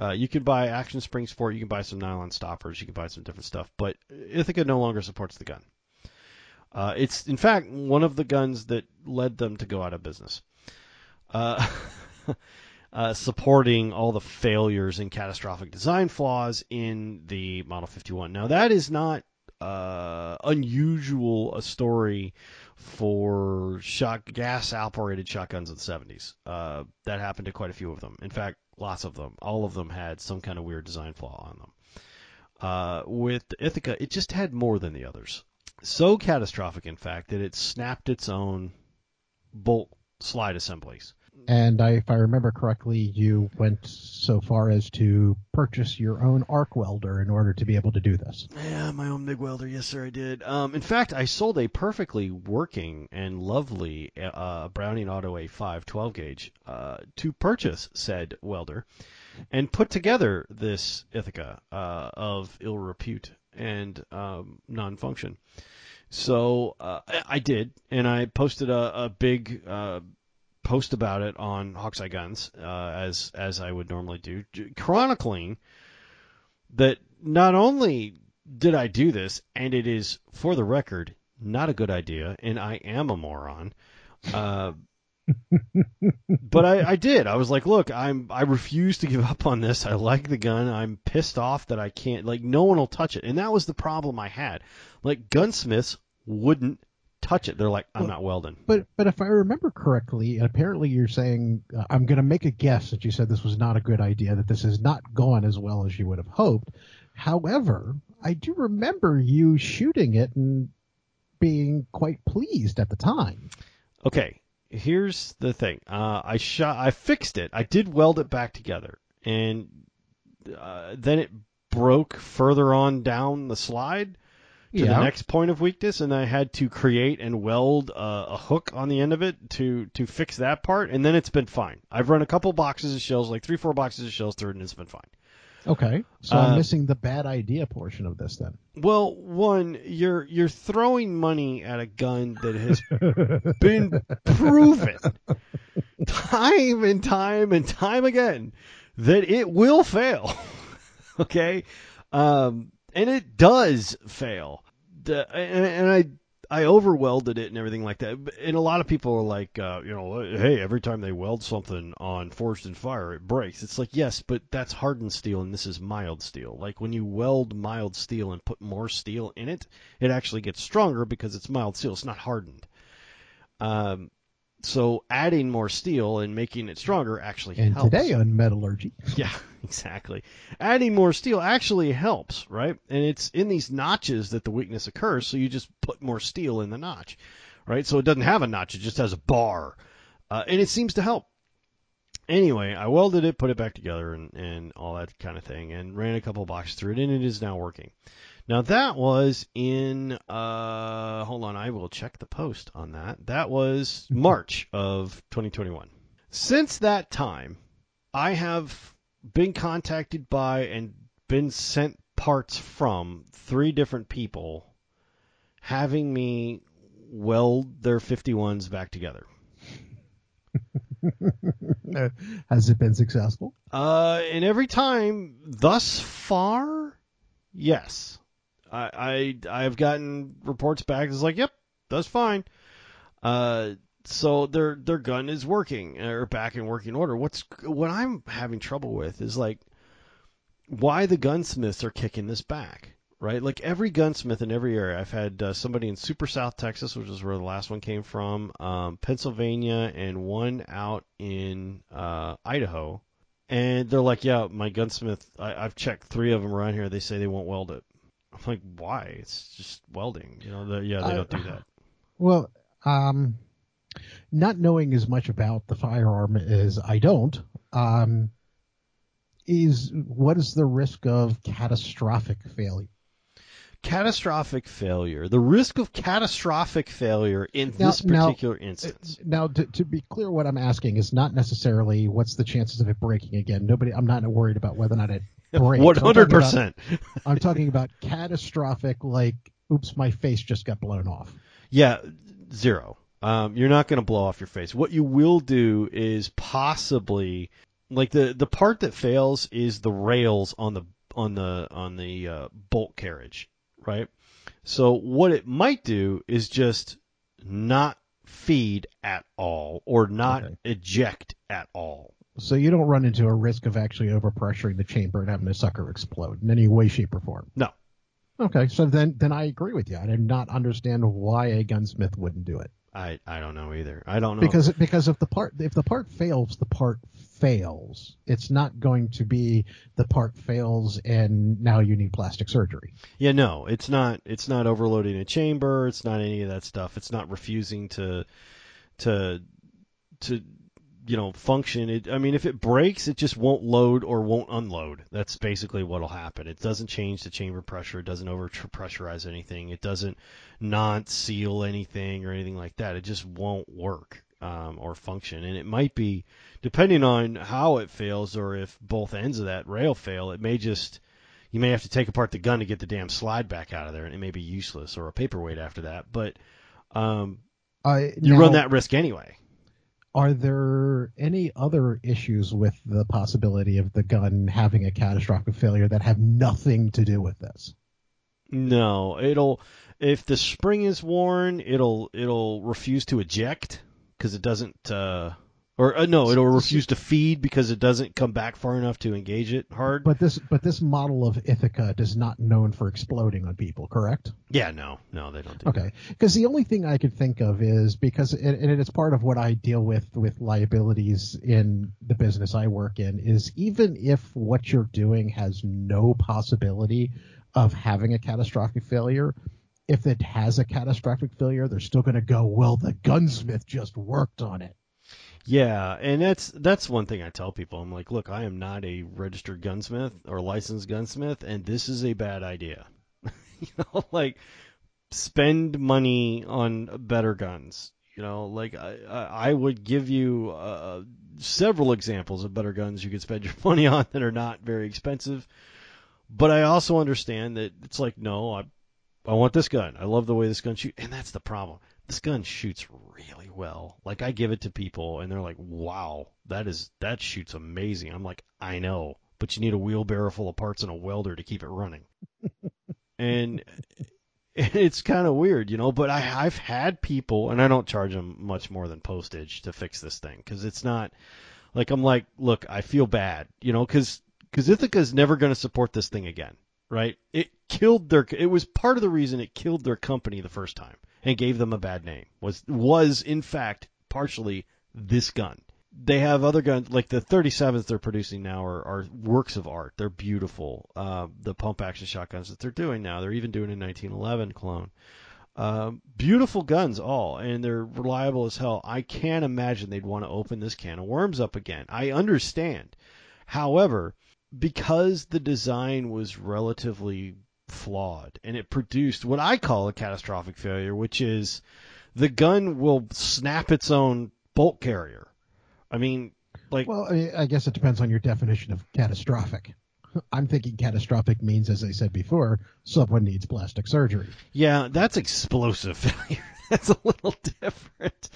Uh, you can buy action springs for it. You can buy some nylon stoppers. You can buy some different stuff. But Ithaca no longer supports the gun. Uh, it's in fact one of the guns that led them to go out of business. Uh, [LAUGHS] uh, supporting all the failures and catastrophic design flaws in the Model 51. Now that is not uh, unusual a story for shot gas operated shotguns in the 70s. Uh, that happened to quite a few of them. In fact, lots of them. All of them had some kind of weird design flaw on them. Uh, with Ithaca, it just had more than the others. So catastrophic, in fact, that it snapped its own bolt slide assemblies. And I, if I remember correctly, you went so far as to purchase your own arc welder in order to be able to do this. Yeah, my own MIG welder. Yes, sir, I did. Um, in fact, I sold a perfectly working and lovely uh, Browning Auto A5 12 gauge uh, to purchase said welder and put together this Ithaca uh, of ill repute and um, non-function. So uh, I, I did, and I posted a, a big uh, post about it on Hawkeye Guns, uh, as as I would normally do, chronicling that not only did I do this, and it is for the record not a good idea, and I am a moron. Uh, [LAUGHS] but I, I did. I was like, look, I'm I refuse to give up on this. I like the gun. I'm pissed off that I can't like no one will touch it. And that was the problem I had. Like gunsmiths wouldn't touch it. They're like, I'm Well, not welding. But but if I remember correctly, apparently you're saying uh, I'm going to make a guess that you said this was not a good idea, that this has not gone as well as you would have hoped. However, I do remember you shooting it and being quite pleased at the time. Okay, here's the thing. Uh, I shot, I fixed it. I did weld it back together, and uh, then it broke further on down the slide to the next point of weakness, and I had to create and weld a, a hook on the end of it to to fix that part, and then it's been fine. I've run a couple boxes of shells, like three, four boxes of shells through it, and it's been fine. Okay, so Uh, I'm missing the bad idea portion of this then. Well, one, you're you're throwing money at a gun that has [LAUGHS] been proven time and time and time again that it will fail. [LAUGHS] okay, um, and it does fail. The, and, and I I over welded it and everything like that. And a lot of people are like, uh, you know, hey, every time they weld something on Forged in Fire, it breaks. It's like, yes, but that's hardened steel and this is mild steel. Like when you weld mild steel and put more steel in it, it actually gets stronger because it's mild steel. It's not hardened. Um, so adding more steel and making it stronger actually helps. And helps. today on metallurgy, [LAUGHS] Yeah, exactly. Adding more steel actually helps, right? And it's in these notches that the weakness occurs, so you just put more steel in the notch, right? So it doesn't have a notch, it just has a bar. Uh, and it seems to help. Anyway, I welded it, put it back together, and, and all that kind of thing, and ran a couple boxes through it, and it is now working. Now that was in uh, hold on, I will check the post on that. That was [LAUGHS] March of 2021. Since that time, I have been contacted by and been sent parts from three different people having me weld their 51s back together. [LAUGHS] Has it been successful? Uh, and every time thus far, yes. I, I I've gotten reports back. It's like, yep, that's fine. Uh, so their their gun is working or back in working order. What's what I'm having trouble with is like why the gunsmiths are kicking this back, right? Like every gunsmith in every area. I've had uh, somebody in Super South Texas, which is where the last one came from, um, Pennsylvania, and one out in uh, Idaho. And they're like, yeah, my gunsmith. I, I've checked three of them around here. They say they won't weld it. I'm like, why? It's just welding. You know, the, yeah, they don't do that. [SIGHS] Well, um, not knowing as much about the firearm as I don't, um, is what is the risk of catastrophic failure? Catastrophic failure. The risk of catastrophic failure in Now- this now- particular instance. Now, to, to be clear, what I'm asking is not necessarily what's the chances of it breaking again. Nobody, I'm not worried about whether or not it [LAUGHS] breaks. One I'm hundred talking about- percent. [LAUGHS] I'm talking about catastrophic, like, oops, my face just got blown off. Yeah, zero. Um, you're not going to blow off your face. What you will do is possibly like the the part that fails is the rails on the on the on the uh, bolt carriage, right? So what it might do is just not feed at all or not Okay. eject at all. So you don't run into a risk of actually overpressuring the chamber and having the sucker explode in any way, shape, or form. No. Okay, so then then I agree with you. I do not understand why a gunsmith wouldn't do it. I I don't know either. I don't know. Because because if the part if the part fails, the part fails. It's not going to be the part fails and now you need plastic surgery. Yeah, no, it's not. It's not overloading a chamber. It's not any of that stuff. It's not refusing to, to, to, you know, function. It, I mean, if it breaks, it just won't load or won't unload. That's basically what'll happen. It doesn't change the chamber pressure. It doesn't over pressurize anything. It doesn't non-seal anything or anything like that. It just won't work um, or function. And it might be, depending on how it fails or if both ends of that rail fail, it may just you may have to take apart the gun to get the damn slide back out of there, and it may be useless or a paperweight after that. But um, Uh, you now, run that risk anyway. Are there any other issues with the possibility of the gun having a catastrophic failure that have nothing to do with this? No, it'll if the spring is worn, it'll it'll refuse to eject because it doesn't. Uh, or uh, no, it'll refuse to feed because it doesn't come back far enough to engage it hard. But this but this model of Ithaca is not known for exploding on people, correct? yeah, no, no, they don't do. Okay, because the only thing I could think of is because and, and it's part of what I deal with with liabilities in the business I work in is even if what you're doing has no possibility of having a catastrophic failure, if it has a catastrophic failure, they're still going to go, well, the gunsmith just worked on it. Yeah, and that's that's one thing I tell people. I'm like, look, I am not a registered gunsmith or licensed gunsmith, and this is a bad idea. [LAUGHS] you know, like spend money on better guns. You know, like I I would give you uh, several examples of better guns you could spend your [LAUGHS] money on that are not very expensive. But I also understand that it's like, no, I I want this gun. I love the way this gun shoots, and that's the problem. This gun shoots really well. Like I give it to people, and they're like, "Wow, that is that shoots amazing." I'm like, "I know, but you need a wheelbarrow full of parts and a welder to keep it running." [LAUGHS] and it's kind of weird, you know. But I I've had people, and I don't charge them much more than postage to fix this thing because it's not like I'm like, look, I feel bad, you know, because because Ithaca's never going to support this thing again right? It killed their. It was part of the reason it killed their company the first time and gave them a bad name. Was was in fact partially this gun. They have other guns like the 37s they're producing now are, are works of art. They're beautiful. Uh, the pump action shotguns that they're doing now, they're even doing a 1911 clone. Um, beautiful guns, all, and they're reliable as hell. I can't imagine they'd want to open this can of worms up again. I understand. However, because the design was relatively flawed and it produced what I call a catastrophic failure, which is the gun will snap its own bolt carrier. I mean, like, Well, I, I guess it depends on your definition of catastrophic. [LAUGHS] I'm thinking catastrophic means, as I said before, someone needs plastic surgery. yeah, that's explosive [LAUGHS] failure. that's a little different,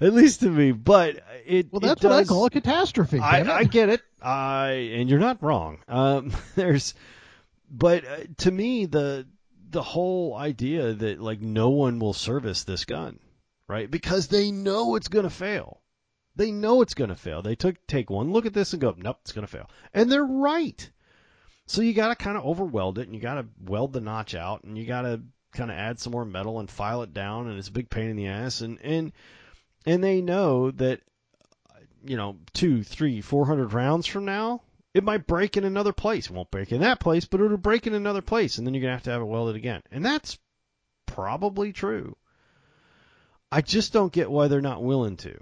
at least to me. But it Well, it that's what I call a catastrophe. I. I get it. I and you're not wrong. Um, [LAUGHS] there's, but uh, to me the the whole idea that like no one will service this gun, right? Because they know it's gonna fail. They know it's gonna fail. They took take one look at this and go, nope, it's gonna fail, and they're right. So you got to kind of overweld it, and you got to weld the notch out, and you got to kind of add some more metal and file it down, and it's a big pain in the ass, and and and they know that you know, two, three, four hundred rounds from now, it might break in another place. It won't break in that place, but it'll break in another place, and then you're gonna have to have it welded again. And that's probably true. I just don't get why they're not willing to.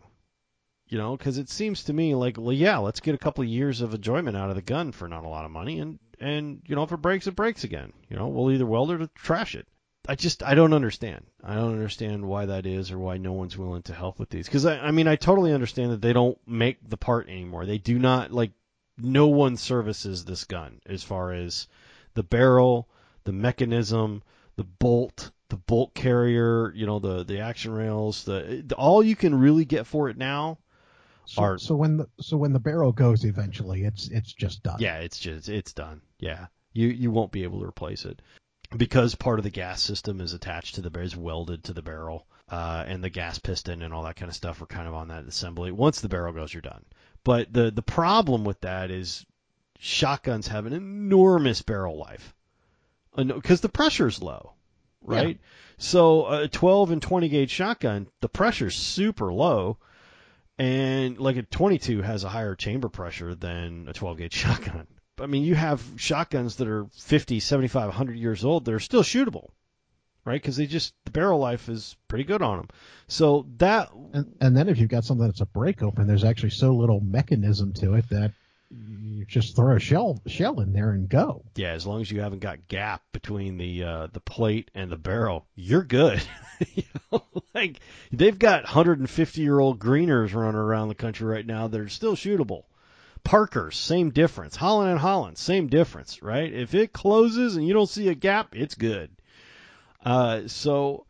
You know, because it seems to me like, well, yeah, let's get a couple of years of enjoyment out of the gun for not a lot of money, and and you know, if it breaks, it breaks again. You know, we'll either weld it or trash it. I just I don't understand. I don't understand why that is or why no one's willing to help with these. Because I, I mean I totally understand that they don't make the part anymore. They do not like no one services this gun as far as the barrel, the mechanism, the bolt, the bolt carrier, you know the the action rails. The, the all you can really get for it now. So, are- so when the so when the barrel goes eventually, it's it's just done. Yeah, it's just it's done. Yeah, you you won't be able to replace it because part of the gas system is attached to the is welded to the barrel, uh, and the gas piston and all that kind of stuff are kind of on that assembly. Once the barrel goes, you're done. But the the problem with that is shotguns have an enormous barrel life because the pressure's low, right? So a 12 and 20 gauge shotgun, the pressure's super low. And like a 22 has a higher chamber pressure than a 12 gauge [LAUGHS] shotgun. I mean, you have shotguns that are 50, 75, 100 years old that are still shootable, right? Because they just the barrel life is pretty good on them. So that And, and then if you've got something that's a break open, there's actually so little mechanism to it that you just throw a shell shell in there and go. yeah, as long as you haven't got gap between the uh, the plate and the barrel, you're good. [LAUGHS] you know, like they've got 150 year old greeners running around the country right now that are still shootable. Parkers, same difference. Holland and Holland, same difference, right? If it closes and you don't see a gap, it's good. Uh, so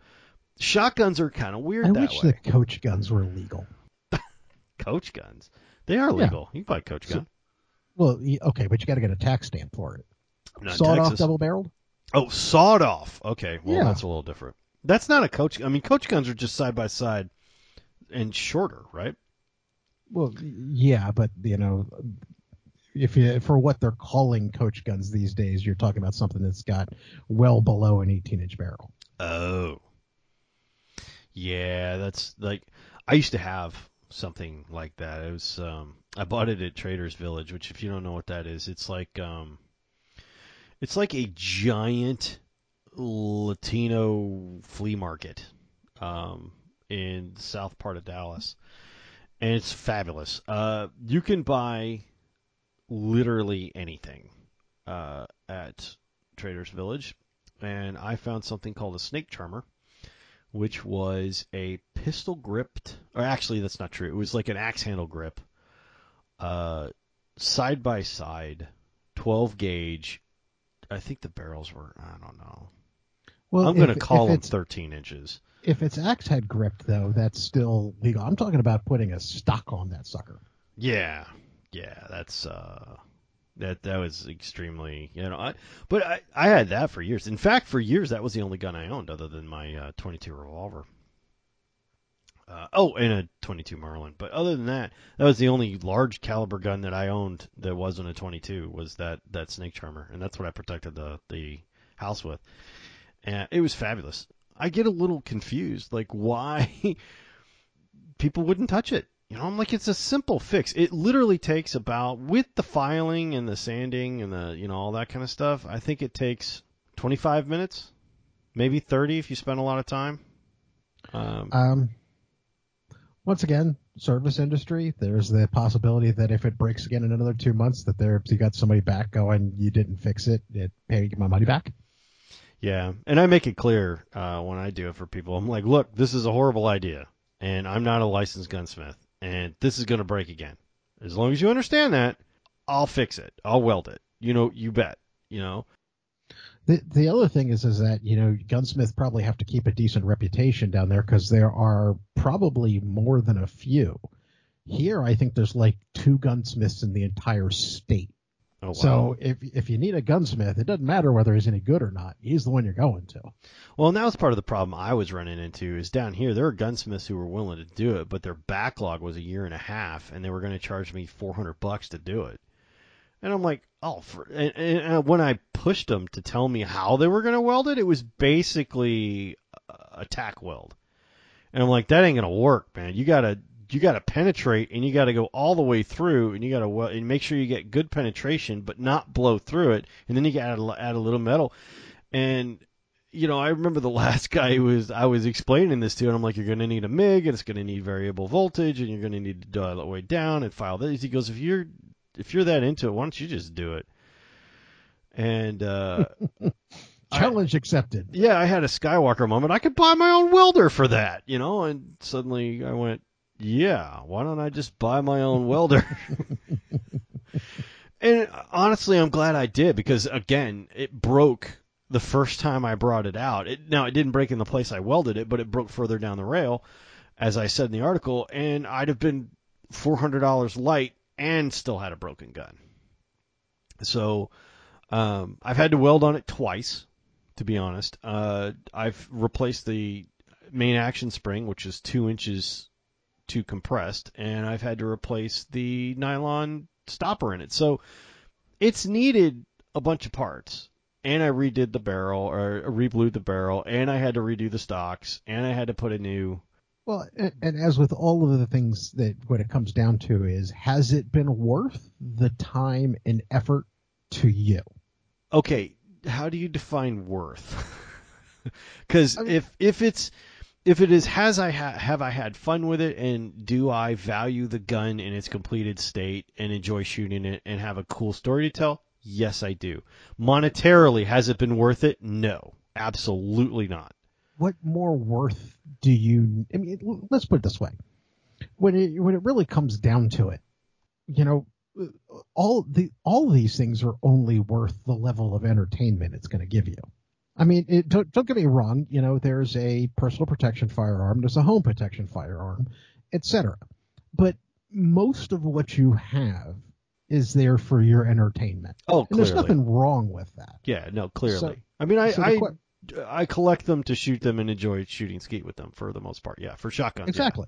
shotguns are kind of weird I that wish way. the coach guns were legal. [LAUGHS] Coach guns, they are Yeah. legal. You can buy a coach So- gun. Well, okay, but you got to get a tax stamp for it. Not Sawed off double barreled. Oh, sawed off. Okay, well Yeah. that's a little different. That's not a coach. I mean, coach guns are just side by side and shorter, right? Well, yeah, but you know, if you for what they're calling coach guns these days, you're talking about something that's got well below an 18 inch barrel. Oh, yeah. That's like I used to have something like that. It was um, I bought it at Traders Village, which if you don't know what that is, it's like um, it's like a giant Latino flea market um, in the south part of Dallas, and it's fabulous. Uh, you can buy literally anything uh, at Traders Village, and I found something called a snake charmer, which was a pistol gripped, or actually that's not true. It was like an axe handle grip, uh, side by side, 12 gauge. I think the barrels were I don't know. Well, I'm going to call them 13 inches. if it's axe head gripped though, that's still legal. I'm talking about putting a stock on that sucker. Yeah, yeah, that's uh, that that was extremely you know. I, but I I had that for years. In fact, for years that was the only gun I owned other than my uh, 22 revolver. Uh, oh, and a 22 Marlin. But other than that, that was the only large caliber gun that I owned that wasn't a 22. Was that that snake charmer, and that's what I protected the the house with. And it was fabulous. I get a little confused, like why [LAUGHS] people wouldn't touch it. You know, I'm like, it's a simple fix. It literally takes about, with the filing and the sanding and the, you know, all that kind of stuff, I think it takes 25 minutes maybe 30 if you spend a lot of time. Um, Um, once again, service industry. There's the possibility that if it breaks again in another two months, that there you got somebody back going, you didn't fix it, it pay my money back. Yeah, and I make it clear uh, when I do it for people. I'm like, look, this is a horrible idea, and I'm not a licensed gunsmith, and this is going to break again. As long as you understand that, I'll fix it. I'll weld it. You know, you bet. You know. The the other thing is is that you know gunsmiths probably have to keep a decent reputation down there because there are probably more than a few. Here, I think there's like two gunsmiths in the entire state. Oh, wow. So if if you need a gunsmith, it doesn't matter whether he's any good or not. He's the one you're going to. Well, and that was part of the problem I was running into is down here there are gunsmiths who were willing to do it, but their backlog was a year and a half, and they were going to charge me 400 bucks to do it. And I'm like, oh, for, and, and, when I pushed them to tell me how they were going to weld it, it was basically a tack weld. And I'm like, that ain't going to work, man. You gotta you gotta penetrate, and you gotta go all the way through, and you gotta wel- and make sure you get good penetration, but not blow through it, and then you gotta add a, little metal. And you know, I remember the [LAUGHS] last guy who was I was explaining this to, and I'm like, you're going to need a MIG, and it's going to need variable voltage, and you're going to need to dial it way down and file this. He goes, if you're if you're that into it, why don't you just do it? And uh, [LAUGHS] Challenge accepted. yeah, I had a Skywalker moment. I could buy my own welder for that, you know. And suddenly I went, yeah, why don't I just buy my own welder? [LAUGHS] and honestly, I'm glad I did because again, it broke the first time I brought it out. It, now it didn't break in the place I welded it, but it broke further down the rail, as I said in the article, and I'd have been four hundred dollars light and still had a broken gun. So um, I've had to weld on it twice, to be honest. Uh, I've replaced the main action spring, which is two inches too compressed, and I've had to replace the nylon stopper in it. So it's needed a bunch of parts. And I redid the barrel, or reblued the barrel, and I had to redo the stocks, and I had to put a new. Well, and, and as with all of the things that what it comes down to is, has it been worth the time and effort to you? Okay, how do you define worth? [LAUGHS] Because I mean- if if it's if it is has I ha- have I had fun with it and do I value the gun in its completed state and enjoy shooting it and have a cool story to tell? Yes, I do. Monetarily, has it been worth it? No, absolutely not. What more worth do you? I mean, let's put it this way: when it when it really comes down to it, you know, all the all these things are only worth the level of entertainment it's going to give you. I mean, it, don't, don't get me wrong. You know, there's a personal protection firearm, there's a home protection firearm, etc. But most of what you have is there for your entertainment, Oh, and there's nothing wrong with that. Yeah, no, clearly. So- I mean, I so I, que- I collect them to shoot them and enjoy shooting skeet with them for the most part. Yeah, for shotguns. yeah. Exactly.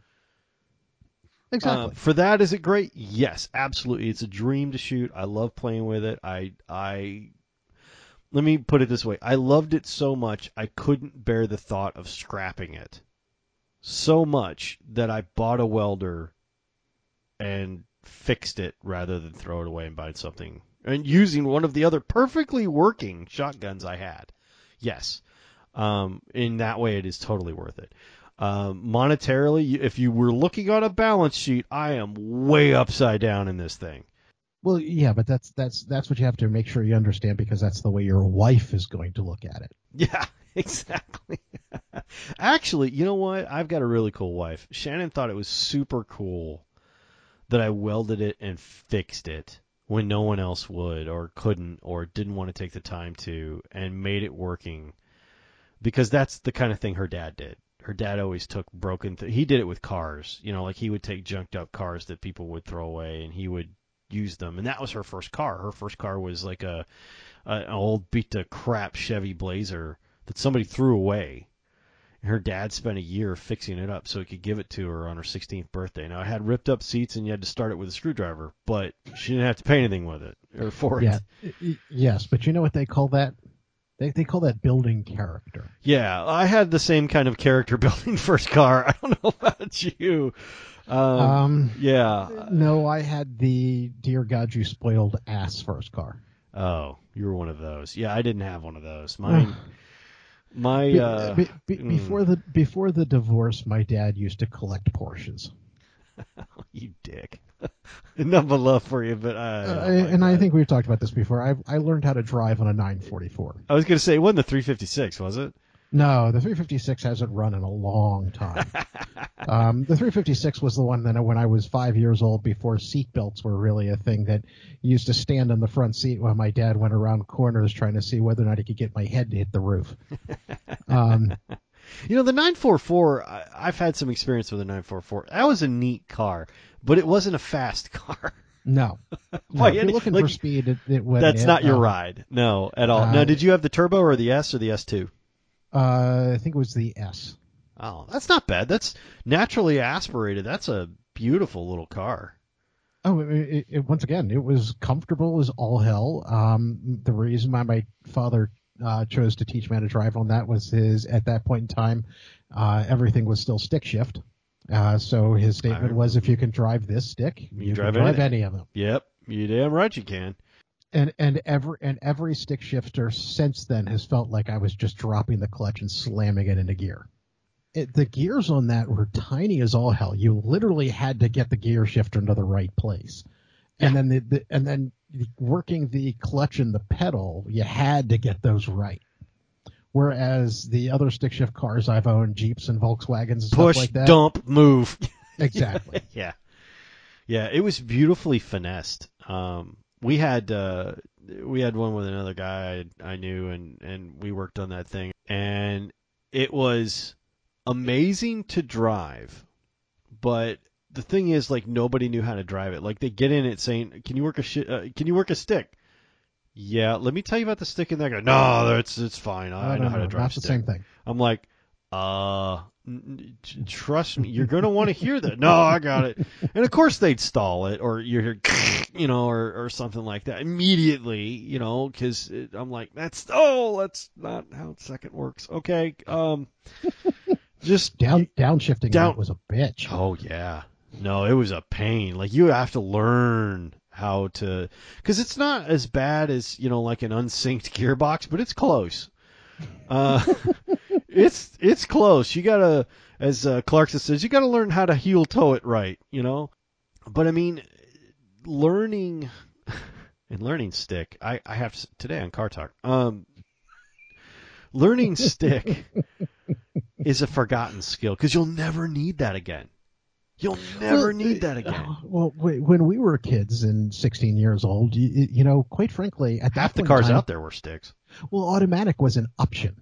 Exactly. Uh, for that, is it great? Yes, absolutely. It's a dream to shoot. I love playing with it. I I let me put it this way. I loved it so much I couldn't bear the thought of scrapping it. So much that I bought a welder and fixed it rather than throw it away and buy something and using one of the other perfectly working shotguns I had. Yes. Um, in that way, it is totally worth it. Um, monetarily, if you were looking on a balance sheet, I am way upside down in this thing. Well, yeah, but that's that's that's what you have to make sure you understand because that's the way your wife is going to look at it. Yeah, [LAUGHS] exactly. [LAUGHS] Actually, you know what? I've got a really cool wife. Shannon thought it was super cool that I welded it and fixed it when no one else would or couldn't or didn't want to take the time to and made it working because that's the kind of thing her dad did. Her dad always took broken th- he did it with cars, you know, like he would take junked up cars that people would throw away and he would use them and that was her first car. Her first car was like a, a an old beat to crap Chevy Blazer that somebody threw away. And her dad spent a year fixing it up so he could give it to her on her 16th birthday. Now it had ripped up seats and you had to start it with a screwdriver, but she didn't have to pay anything with it or for Yeah. it. Yes, but you know what they call that? They they call that building character. Yeah, I had the same kind of character [LAUGHS] building first car. I don't know about you. Um, Um, yeah. no, I had the dear God you spoiled ass first car. Oh, you were one of those. Yeah, I didn't have one of those. Mine My Be- uh, be- be- mm. before the before the divorce, my dad used to collect Porsches, [LAUGHS] you dick. [LAUGHS] Enough of love for you, but I, uh, oh my and I think we've talked about this before. I I learned how to drive on a 944. I was gonna say it wasn't the 356, was it? No, the 356 hasn't run in a long time. [LAUGHS] um, the 356 was the one that when I was five years old, before seatbelts were really a thing, that used to stand on the front seat while my dad went around corners trying to see whether or not he could get my head to hit the roof. [LAUGHS] Um, You know, the 944, I, I've had some experience with the 944. That was a neat car, but it wasn't a fast [LAUGHS] car. no, no Why, if you're looking like, for speed, it, it That's in, not your ride. No, at all. uh, now, did you have the turbo or the S or the S2? Uh, I think it was the S. Oh, that's not bad. That's naturally aspirated. That's a beautiful little car. Oh, it, it, it, once again, it was comfortable as all hell. Um, the reason why my father uh, chose to teach me how to drive on that was his at that point in time, uh, everything was still stick shift. Uh, so his statement was, if you can drive this stick, you, drive can drive any of them. Yep, you damn right you can. And and every and every stick shifter since then has felt like I was just dropping the clutch and slamming it into gear. It, the gears on that were tiny as all hell. You literally had to get the gear shifter into the right place, and then the, the and then working the clutch and the pedal, you had to get those right. Whereas the other stick shift cars I've owned, Jeeps and Volkswagens and Push, stuff like that, dump, move. exactly. [LAUGHS] yeah, yeah. It was beautifully finessed. Um, we had uh, we had one with another guy I, I knew, and and we worked on that thing, and it was amazing to drive, but the thing is, like nobody knew how to drive it. Like they get in it saying, "Can you work a shi uh, Can you work a stick?" Yeah, let me tell you about the stick in there. No, that's it's fine. I, No, know no, how to no, drive. Stick. the same thing. I'm like, uh, n- n- t- trust me, you're gonna want to hear that. No, I got it. And of course they'd stall it, or you hear, [LAUGHS] you know, or or something like that immediately, you know, because I'm like, that's oh, that's not how second works. Okay, um, [LAUGHS] just Down downshifting Down- was a bitch. Oh yeah. No, it was a pain. Like you have to learn how to cuz it's not as bad as, you know, like an unsynced gearbox, but it's close. Uh [LAUGHS] it's it's close. You got to as uh, Clarkson says, you got to learn how to heel toe it right, you know? But I mean learning [LAUGHS] and learning stick. I I have to, today on Car Talk. Um learning stick [LAUGHS] is a forgotten skill because you'll never need that again. You'll never Well, need that again. uh, Well, when we were kids and 16 years old, you, you know, quite frankly, at that Half the cars time, out there were sticks. well, automatic was an option.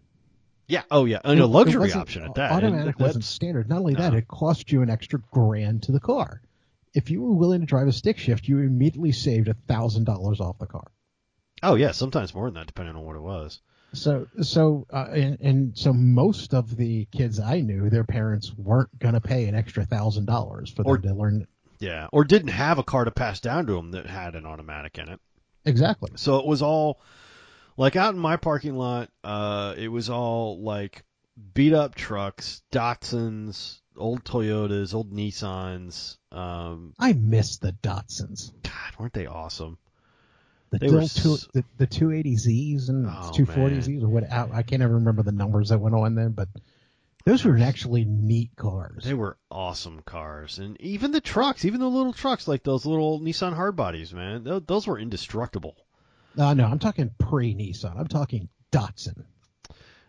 Yeah. Oh yeah, and It- a luxury option at that. Automatic that's- wasn't standard. Not only that, No. it cost you an extra grand to the car. If you were willing to drive a stick shift, you immediately saved a thousand dollars off the car. Oh yeah, sometimes more than that, depending on what it was. So, so, uh, and, and so most of the kids I knew, their parents weren't going to pay an extra thousand dollars for them to learn. Yeah, or didn't have a car to pass down to them that had an automatic in it. Exactly. So it was all like out in my parking lot. Uh, it was all like beat up trucks, Datsuns, old Toyotas, old Nissans. Um, I miss the Datsuns. God, weren't they awesome? The, They were two, s- the, the 280Zs and Oh, 240Zs or what? I, I can't ever remember the numbers that went on then, but those were actually neat cars. They were awesome cars, and even the trucks, even the little trucks like those little Nissan hardbodies, man, those, those were indestructible. Uh, no, I'm talking pre Nissan. I'm talking Datsun.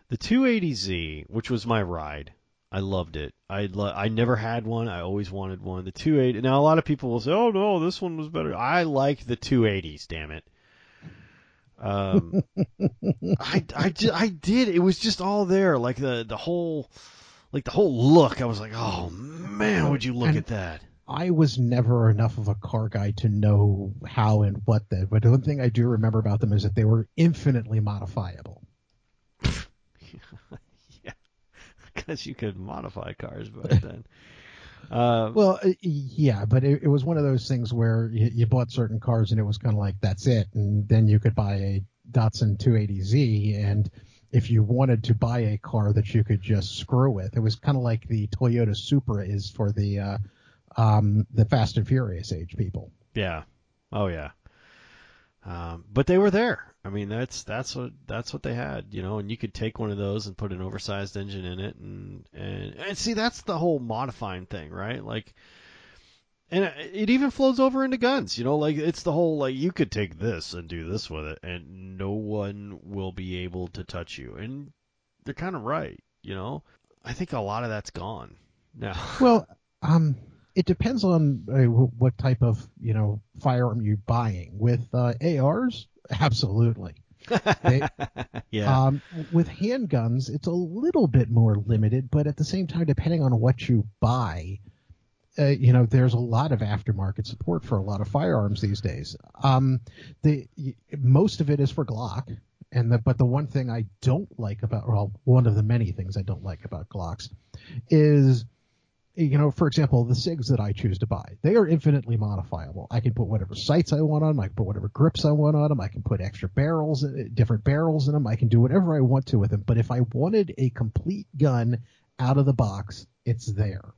The 280Z, which was my ride, I loved it. I lo- I never had one. I always wanted one. The 280. Now a lot of people will say, "Oh no, this one was better." I like the 280s. Damn it. Um, [LAUGHS] I I, I did. It was just all there, like the the whole like the whole look. I was like, "Oh man, would you look And- at that?" I was never enough of a car guy to know how and what the. But the one thing I do remember about them is that they were infinitely modifiable. [LAUGHS] yeah, because you could modify cars back [LAUGHS] then. Uh, Well, uh, yeah, but it, it was one of those things where you, you bought certain cars and it was kind of like that's it, and then you could buy a Datsun 280Z, and if you wanted to buy a car that you could just screw with, it was kind of like the Toyota Supra is for the uh, um, the Fast and Furious age people. Yeah. Oh yeah. Um, but they were there. I mean, that's that's what that's what they had, you know. And you could take one of those and put an oversized engine in it, and and and see that's the whole modifying thing, right? Like, and it even flows over into guns, you know. Like it's the whole like you could take this and do this with it, and no one will be able to touch you, and they're kind of right, you know. I think a lot of that's gone now. Well, um, it depends on uh, what type of you know firearm you're buying. With uh, ARs, absolutely. They, [LAUGHS] yeah. Um, with handguns, it's a little bit more limited, but at the same time, depending on what you buy, uh, you know, there's a lot of aftermarket support for a lot of firearms these days. Um, the most of it is for Glock, and the, but the one thing I don't like about, well, one of the many things I don't like about Glocks is you know, for example, the SIGs that I choose to buy, they are infinitely modifiable. I can put whatever sights I want on them. I can put whatever grips I want on them. I can put extra barrels, uh, different barrels in them. I can do whatever I want to with them. But if I wanted a complete gun out of the box, it's there.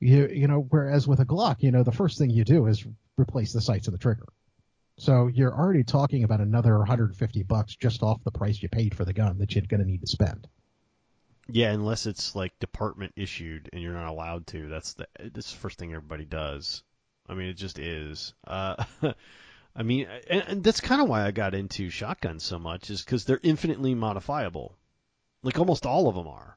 You, you know, whereas with a Glock, you know, the first thing you do is replace the sights and the trigger. So you're already talking about another 150 bucks just off the price you paid for the gun that you're going to need to spend. Yeah, unless it's like department issued and you're not allowed to. That's the that's the first thing everybody does. I mean, it just is. Uh, [LAUGHS] I mean, and, and that's kind of why I got into shotguns so much, is because they're infinitely modifiable. Like almost all of them are.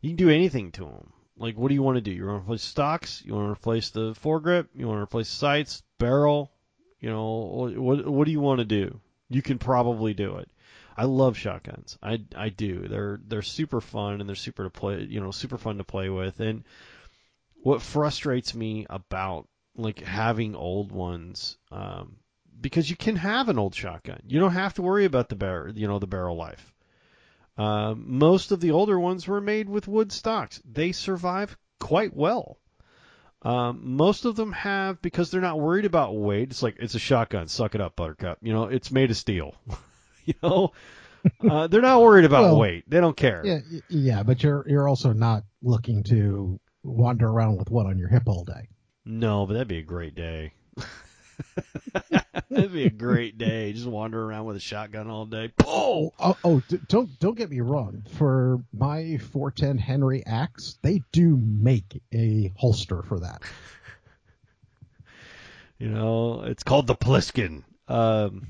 You can do anything to them. Like, what do you want to do? You want to replace stocks? You want to replace the foregrip? You want to replace sights? Barrel? You know, what what do you want to do? You can probably do it. I love shotguns. I I do. They're they're super fun and they're super to play. You know, super fun to play with. And what frustrates me about like having old ones, um, because you can have an old shotgun. You don't have to worry about the barrel. You know, the barrel life. Uh, most of the older ones were made with wood stocks. They survive quite well. Um, most of them have because they're not worried about weight. It's like it's a shotgun. Suck it up, Buttercup. You know, it's made of steel. [LAUGHS] [LAUGHS] you know, uh, they're not worried about well, weight. They don't care. Yeah, yeah, but you're you're also not looking to wander around with one on your hip all day. No, but that'd be a great day. [LAUGHS] that'd be a great day. Just wander around with a shotgun all day. Oh, oh, oh don't don't get me wrong. For my 410 Henry axe, they do make a holster for that. you know, it's called the Plissken. Um,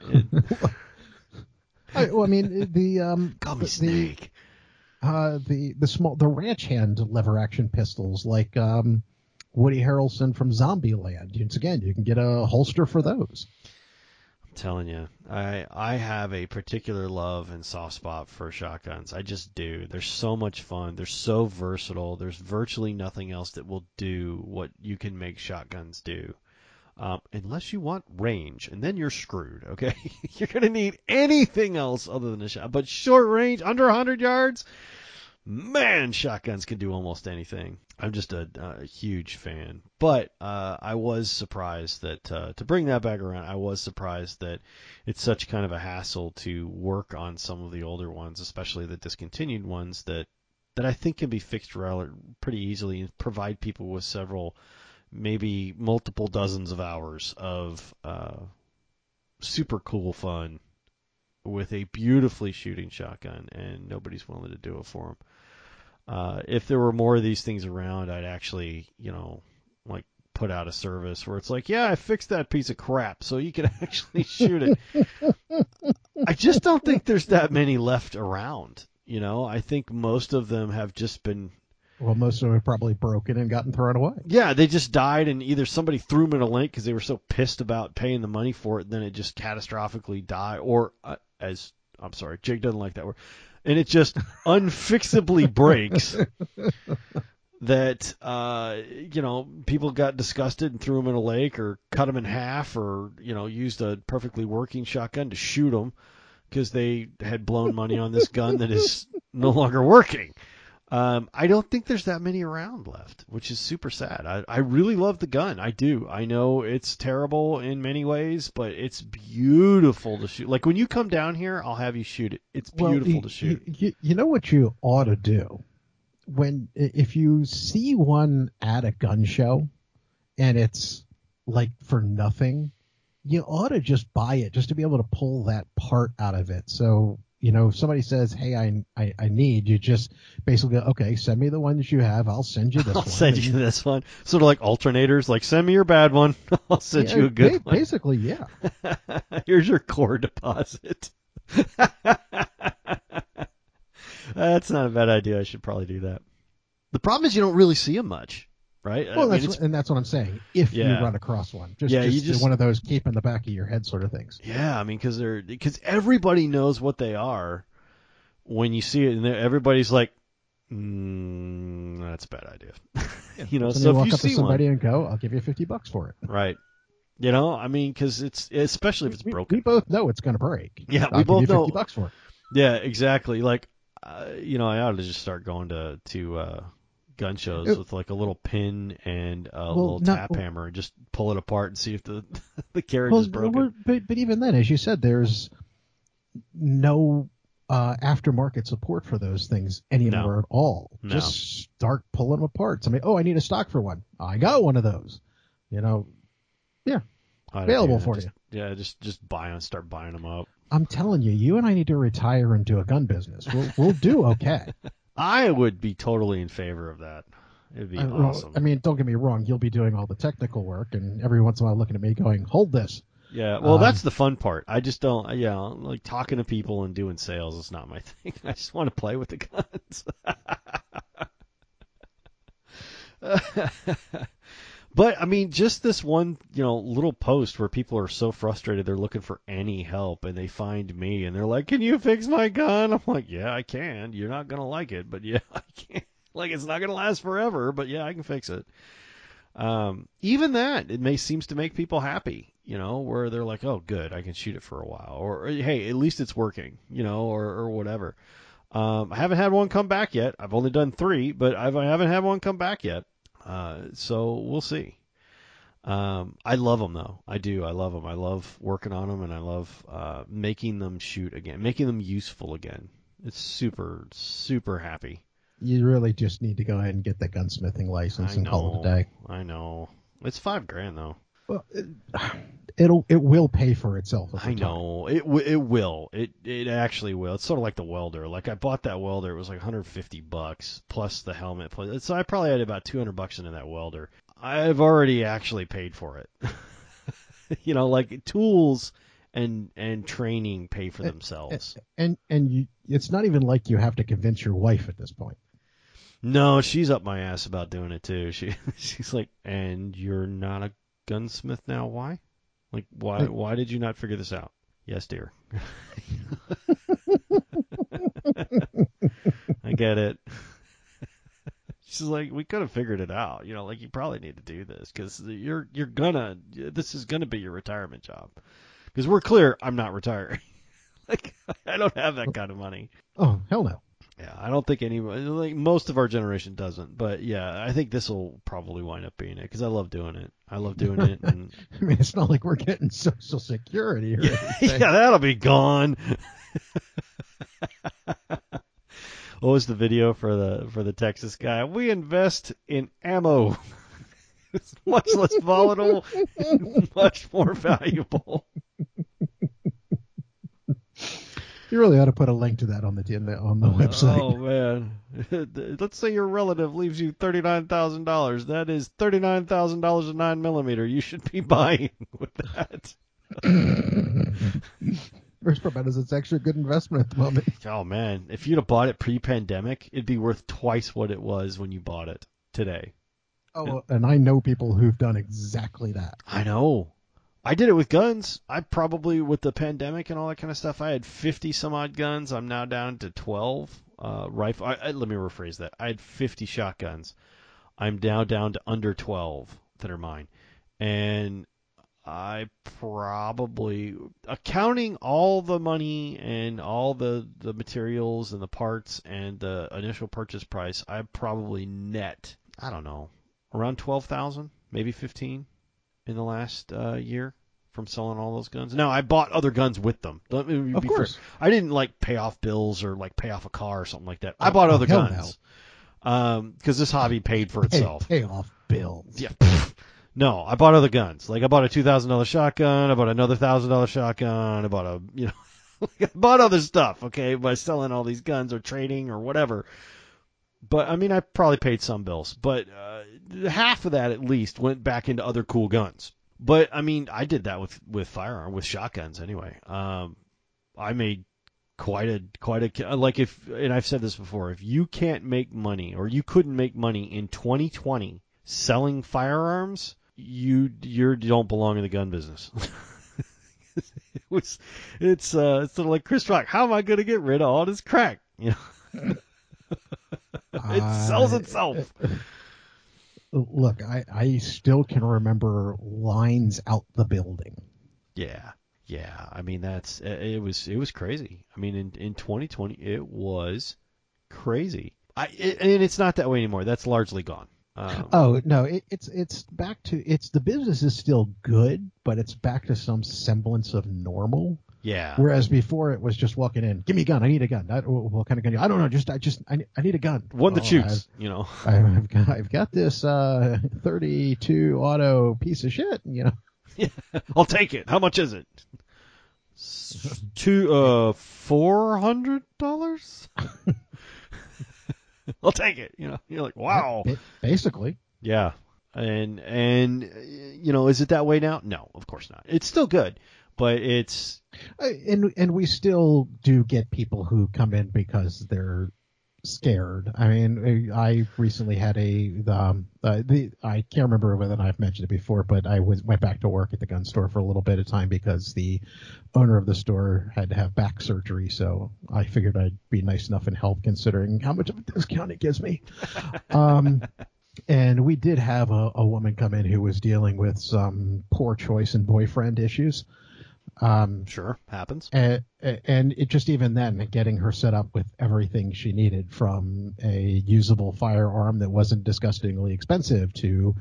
[LAUGHS] it, I, well, I mean the um Call me Snake. The, uh, the the small the ranch hand lever action pistols like um Woody Harrelson from Zombieland. Once again, you can get a holster for those. I'm telling you, I I have a particular love and soft spot for shotguns. I just do. They're so much fun. They're so versatile. There's virtually nothing else that will do what you can make shotguns do um, unless you want range, and then you're screwed. Okay, [LAUGHS] you're gonna need anything else other than a shot. But short range, under 100 yards, man, shotguns can do almost anything. I'm just a, a huge fan. But uh, I was surprised that uh, to bring that back around, I was surprised that it's such kind of a hassle to work on some of the older ones, especially the discontinued ones that that I think can be fixed pretty easily and provide people with several maybe multiple dozens of hours of uh, super cool fun with a beautifully shooting shotgun, and nobody's willing to do it for them. Uh, if there were more of these things around, I'd actually, you know, like put out a service where it's like, yeah, I fixed that piece of crap, so you can [LAUGHS] actually shoot it. I just don't think there's that many left around. You know, I think most of them have just been well, most of them have probably broken and gotten thrown away. Yeah, they just died, and either somebody threw them in a lake because they were so pissed about paying the money for it, then it just catastrophically died, or uh, as I'm sorry, Jake doesn't like that word, and it just [LAUGHS] unfixably breaks. that uh, you know people got disgusted and threw them in a lake, or cut them in half, or you know used a perfectly working shotgun to shoot them because they had blown money on this gun that is no longer working. Um, I don't think there's that many around left, which is super sad. I, I really love the gun. I do. I know it's terrible in many ways, but it's beautiful to shoot. Like when you come down here, I'll have you shoot it. It's beautiful well, to shoot. You, you know what you ought to do when if you see one at a gun show and it's like for nothing, you ought to just buy it just to be able to pull that part out of it. So you know, if somebody says, "Hey, I, I, I need," you just basically go, "Okay, send me the one that you have. I'll send you [LAUGHS] this I'll one." send you this one. Sort of like alternators, like send me your bad one. [LAUGHS] I'll send Yeah, you a good ba- one. Basically, yeah. [LAUGHS] Here's your core deposit. That's not a bad idea. I should probably do that. The problem is you don't really see them much, right? I Well, mean, that's what, and that's what I'm saying. If Yeah. you run across one, just, Yeah, just, just- one of those keep in the back of your head sort of things. Yeah, I mean, because they're because everybody knows what they are when you see it, and everybody's like, mm, "That's a bad idea." [LAUGHS] you know, so, so you if walk you up to see somebody one, and go, "I'll give you fifty bucks for it." right? You know, I mean, because it's especially if it's we, broken. we both know it's going to break. Yeah, I'll we both you know. fifty bucks for it. Yeah, exactly. Like, uh, you know, I ought to just start going to to uh, gun shows It- with like a little pin and a Well, little no- tap hammer and just pull it apart and see if the [LAUGHS] the carriage Well, is broken. but but even then, as you said, there's no uh, aftermarket support for those things anymore at all. No. Just start pulling them apart. Somebody, oh, I need a stock for one. I got one of those. You know, yeah, available for Just- you. Yeah, just just buy them, start buying them up. I'm telling you, you and I need to retire and do a gun business. We'll we'll do okay. [LAUGHS] I would be totally in favor of that. It'd be I, awesome. I mean, don't get me wrong. You'll be doing all the technical work, and every once in a while looking at me going, "Hold this." yeah, well, um, that's the fun part. I just don't. Yeah, like talking to people and doing sales is not my [LAUGHS] thing. I just want to play with the guns. [LAUGHS] but I mean, just this one, you know, little post where people are so frustrated they're looking for any help, and they find me and they're like, "Can you fix my gun?" I'm like, "Yeah, I can. You're not gonna like it, but yeah, [LAUGHS] I can. Like, it's not gonna last forever, but yeah, I can fix it." Um, even that, it may seems to make people happy, you know, where they're like, "Oh, good, I can shoot it for a while," or "Hey, at least it's working," you know, or or whatever. Um, I haven't had one come back yet. I've only done three, but I've, I haven't had one come back yet. Uh, so we'll see. Um, I love them though. I do. I love them. I love working on them, and I love uh, making them shoot again, making them useful again. It's super, super happy. You really just need to go ahead and get the gunsmithing license I and know. call it a day. I know. It's five grand though. Well, it, it'll it will pay for itself. I time. know it. W- it will. It it actually will. It's sort of like the welder. Like I bought that welder. It was like 150 bucks plus the helmet. Plus, so I probably had about 200 bucks into that welder. I've already actually paid for it. [LAUGHS] you know, like tools and and training pay for eh, themselves. Eh, and and you, it's not even like you have to convince your wife at this point. No, she's up my ass about doing it too. She [LAUGHS] she's like, and you're not a gunsmith now? Why? Like, why why did you not figure this out? Yes, dear. [LAUGHS] I get it. [LAUGHS] She's like, we could have figured it out. You know, like you probably need to do this because you're you're gonna this is gonna be your retirement job. Because we're clear, I'm not retiring. [LAUGHS] like I don't have that kind of money. Oh hell no. Yeah, I don't think anybody, like most of our generation doesn't. But yeah, I think this will probably wind up being it because I love doing it. I love doing it. [LAUGHS] And I mean, it's not like we're getting Social Security or yeah, [LAUGHS] anything. yeah, that'll be gone. [LAUGHS] what was the video for the for the Texas guy? We invest in ammo. it's much less volatile, much more valuable. You really ought to put a link to that on the in the- on the oh, website. Oh man, [LAUGHS] let's say your relative leaves you thirty nine thousand dollars. That is thirty nine thousand dollars a nine millimeter. You should be [LAUGHS] buying with that. [LAUGHS] First part about it is it's actually a good investment at the moment. Oh man, if you'd have bought it pre pandemic, it'd be worth twice what it was when you bought it today. Oh, and I know people who've done exactly that. I know. I did it with guns. I probably with the pandemic and all that kind of stuff. I had fifty some odd guns. I'm now down to twelve. Uh, rifle. I, I, let me rephrase that. I had fifty shotguns. I'm now down to under twelve that are mine, and I probably accounting all the money and all the the materials and the parts and the initial purchase price. I probably net. I don't know around twelve thousand, maybe fifteen in the last uh, year from selling all those guns. Now I bought other guns with them. Let me Of be fair. course. I didn't like pay off bills or like pay off a car or something like that. I Oh, bought oh, other guns. Um, because this hobby paid for [LAUGHS] Pay, itself. pay off bills. Yeah. No, I bought other guns. Like I bought a two thousand dollar shotgun. I bought another thousand dollar shotgun. I bought a you know, [LAUGHS] I bought other stuff. Okay, by selling all these guns or trading or whatever. But I mean, I probably paid some bills, but uh, half of that at least went back into other cool guns. But I mean, I did that with with firearm with shotguns anyway. Um, I made quite a quite a like if and I've said this before. If you can't make money or you couldn't make money in 2020 selling firearms, you you don't belong in the gun business. [LAUGHS] it was it's uh it's sort of like Chris Rock. How am I going to get rid of all this crack? You know, [LAUGHS] [LAUGHS] it sells Uh, itself. Look, I, I still can remember lines out the building. Yeah, yeah. I mean, that's it was it was crazy. I mean, in in 2020, it was crazy. I it, and it's not that way anymore. That's largely gone. Um, Oh no, it, it's it's back to it's the business is still good, but it's back to some semblance of normal. Yeah, Whereas before it was just walking in, give me a gun, I need a gun. I, what kind of gun? I don't know, just I just I, I need a gun. one that Oh, shoots. You know. [LAUGHS] I've, I've got I've got this uh 32 auto piece of shit. You know, [LAUGHS] Yeah. I'll take it. How much is it? Two uh four hundred dollars. [LAUGHS] I'll take it. You know, you're like, wow. Basically. Yeah. And and you know, is it that way now? No, of course not. It's still good, but it's and and we still do get people who come in because they're scared. I mean, I recently had a um, uh, the I can't remember whether I've mentioned it before, but I was went back to work at the gun store for a little bit of time because the owner of the store had to have back surgery. So I figured I'd be nice enough and help, considering how much of a discount it gives me. [LAUGHS] um, and we did have a, a woman come in who was dealing with some poor choice and boyfriend issues. Um, sure happens. and, and it just even then getting her set up with everything she needed from a usable firearm that wasn't disgustingly expensive to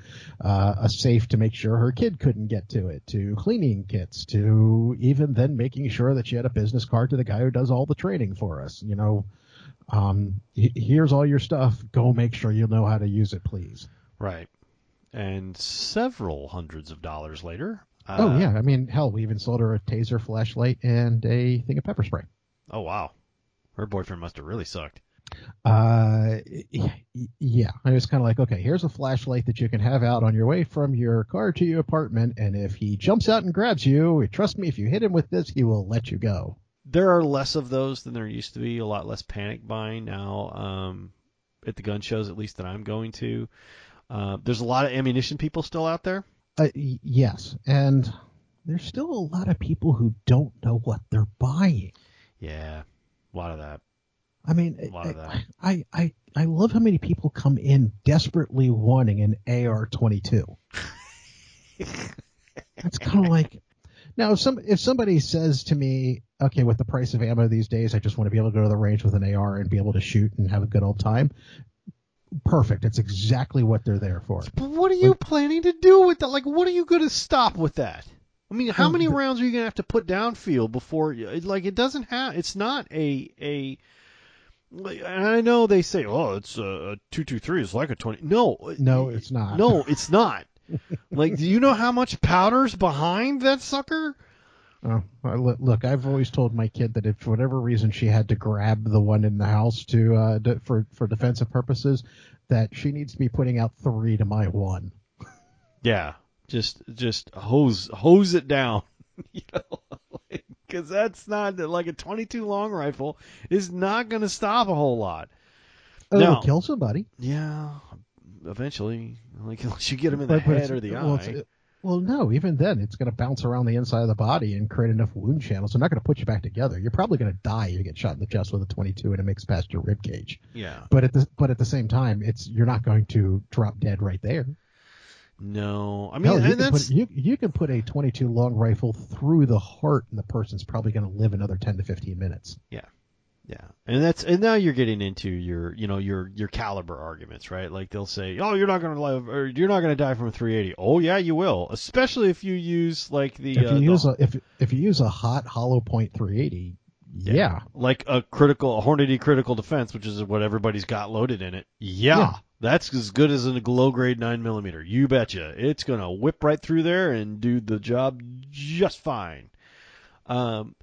uh, a safe to make sure her kid couldn't get to it to cleaning kits to even then making sure that she had a business card to the guy who does all the training for us you know um, here's all your stuff go make sure you know how to use it please Right. And several hundreds of dollars later. Uh, oh yeah i mean hell we even sold her a taser flashlight and a thing of pepper spray Oh wow. Her boyfriend must have really sucked. Uh, yeah. I was kind of like, okay, here's a flashlight that you can have out on your way from your car to your apartment, and if he jumps out and grabs you, trust me, if you hit him with this, he will let you go. There are less of those than there used to be. A lot less panic buying now um, at the gun shows, at least that I'm going to. Uh, there's a lot of ammunition people still out there. Uh, yes, and there's still a lot of people who don't know what they're buying. Yeah, a lot of that. I mean, A lot of that. I, I, I love how many people come in desperately wanting an AR-22. It's kind of like now if some if somebody says to me, okay, with the price of ammo these days, I just want to be able to go to the range with an AR and be able to shoot and have a good old time. Perfect. It's exactly what they're there for. But what are you planning to do with that? Like, what are you going to stop with that? I mean, how oh, many the- rounds are you going to have to put downfield before? Like, it doesn't have. It's not a a. And I know they say, oh, it's a, a two two three. It's like a twenty. No, uh, No, it's not. No, it's not. [LAUGHS] like, do you know how much powder's behind that sucker? Oh, look, I've always told my kid that if for whatever reason she had to grab the one in the house to uh, d- for for defensive purposes, that she needs to be putting out three to my one. [LAUGHS] Yeah, just just hose hose it down, [LAUGHS] you know, because that's not like a 22 long rifle is not going to stop a whole lot. Oh, No. kill somebody. Yeah, eventually, like [LAUGHS] unless you get them in the but head or the well, eye. Well, no, even then, it's going to bounce around the inside of the body and create enough wound channels. They're not going to put you back together. You're probably going to die if you get shot in the chest with a 22 and it makes past your rib cage. Yeah, But at the but at the same time, it's you're not going to drop dead right there. no, I mean, Hell, you, and can that's put, you you can put a 22 long rifle through the heart, and the person's probably going to live another 10 to 15 minutes. yeah, and that's and now you're getting into your you know your your caliber arguments, right? Like they'll say, oh, you're not going to live or you're not going to die from a 380. Oh yeah, you will, especially if you use like the if uh, you the- use a if if you use a hot hollow point 380, Yeah. Like a critical, a Hornady critical defense, which is what everybody's got loaded in it. Yeah. Yeah. That's as good as a low grade 9 millimeter. You betcha. It's going to whip right through there and do the job just fine. Um,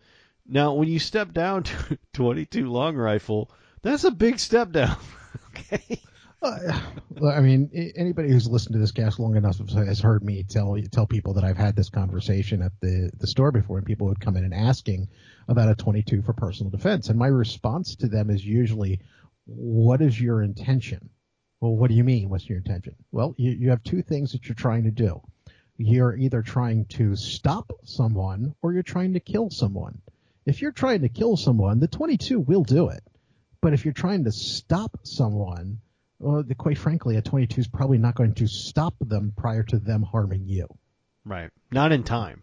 now, when you step down to [LAUGHS] 22 long rifle, that's a big step down. [LAUGHS] okay. Uh, [SIGHS] I mean, anybody who's listened to this cast long enough has heard me tell tell people that I've had this conversation at the the store before, and people would come in and asking about a 22 for personal defense, and my response to them is usually, "What is your intention?" Well, what do you mean? What's your intention? Well, you, you have two things that you're trying to do. You're either trying to stop someone or you're trying to kill someone. If you're trying to kill someone, the 22 will do it. But if you're trying to stop someone, well, the, quite frankly, a 22 is probably not going to stop them prior to them harming you. Right. Not in time.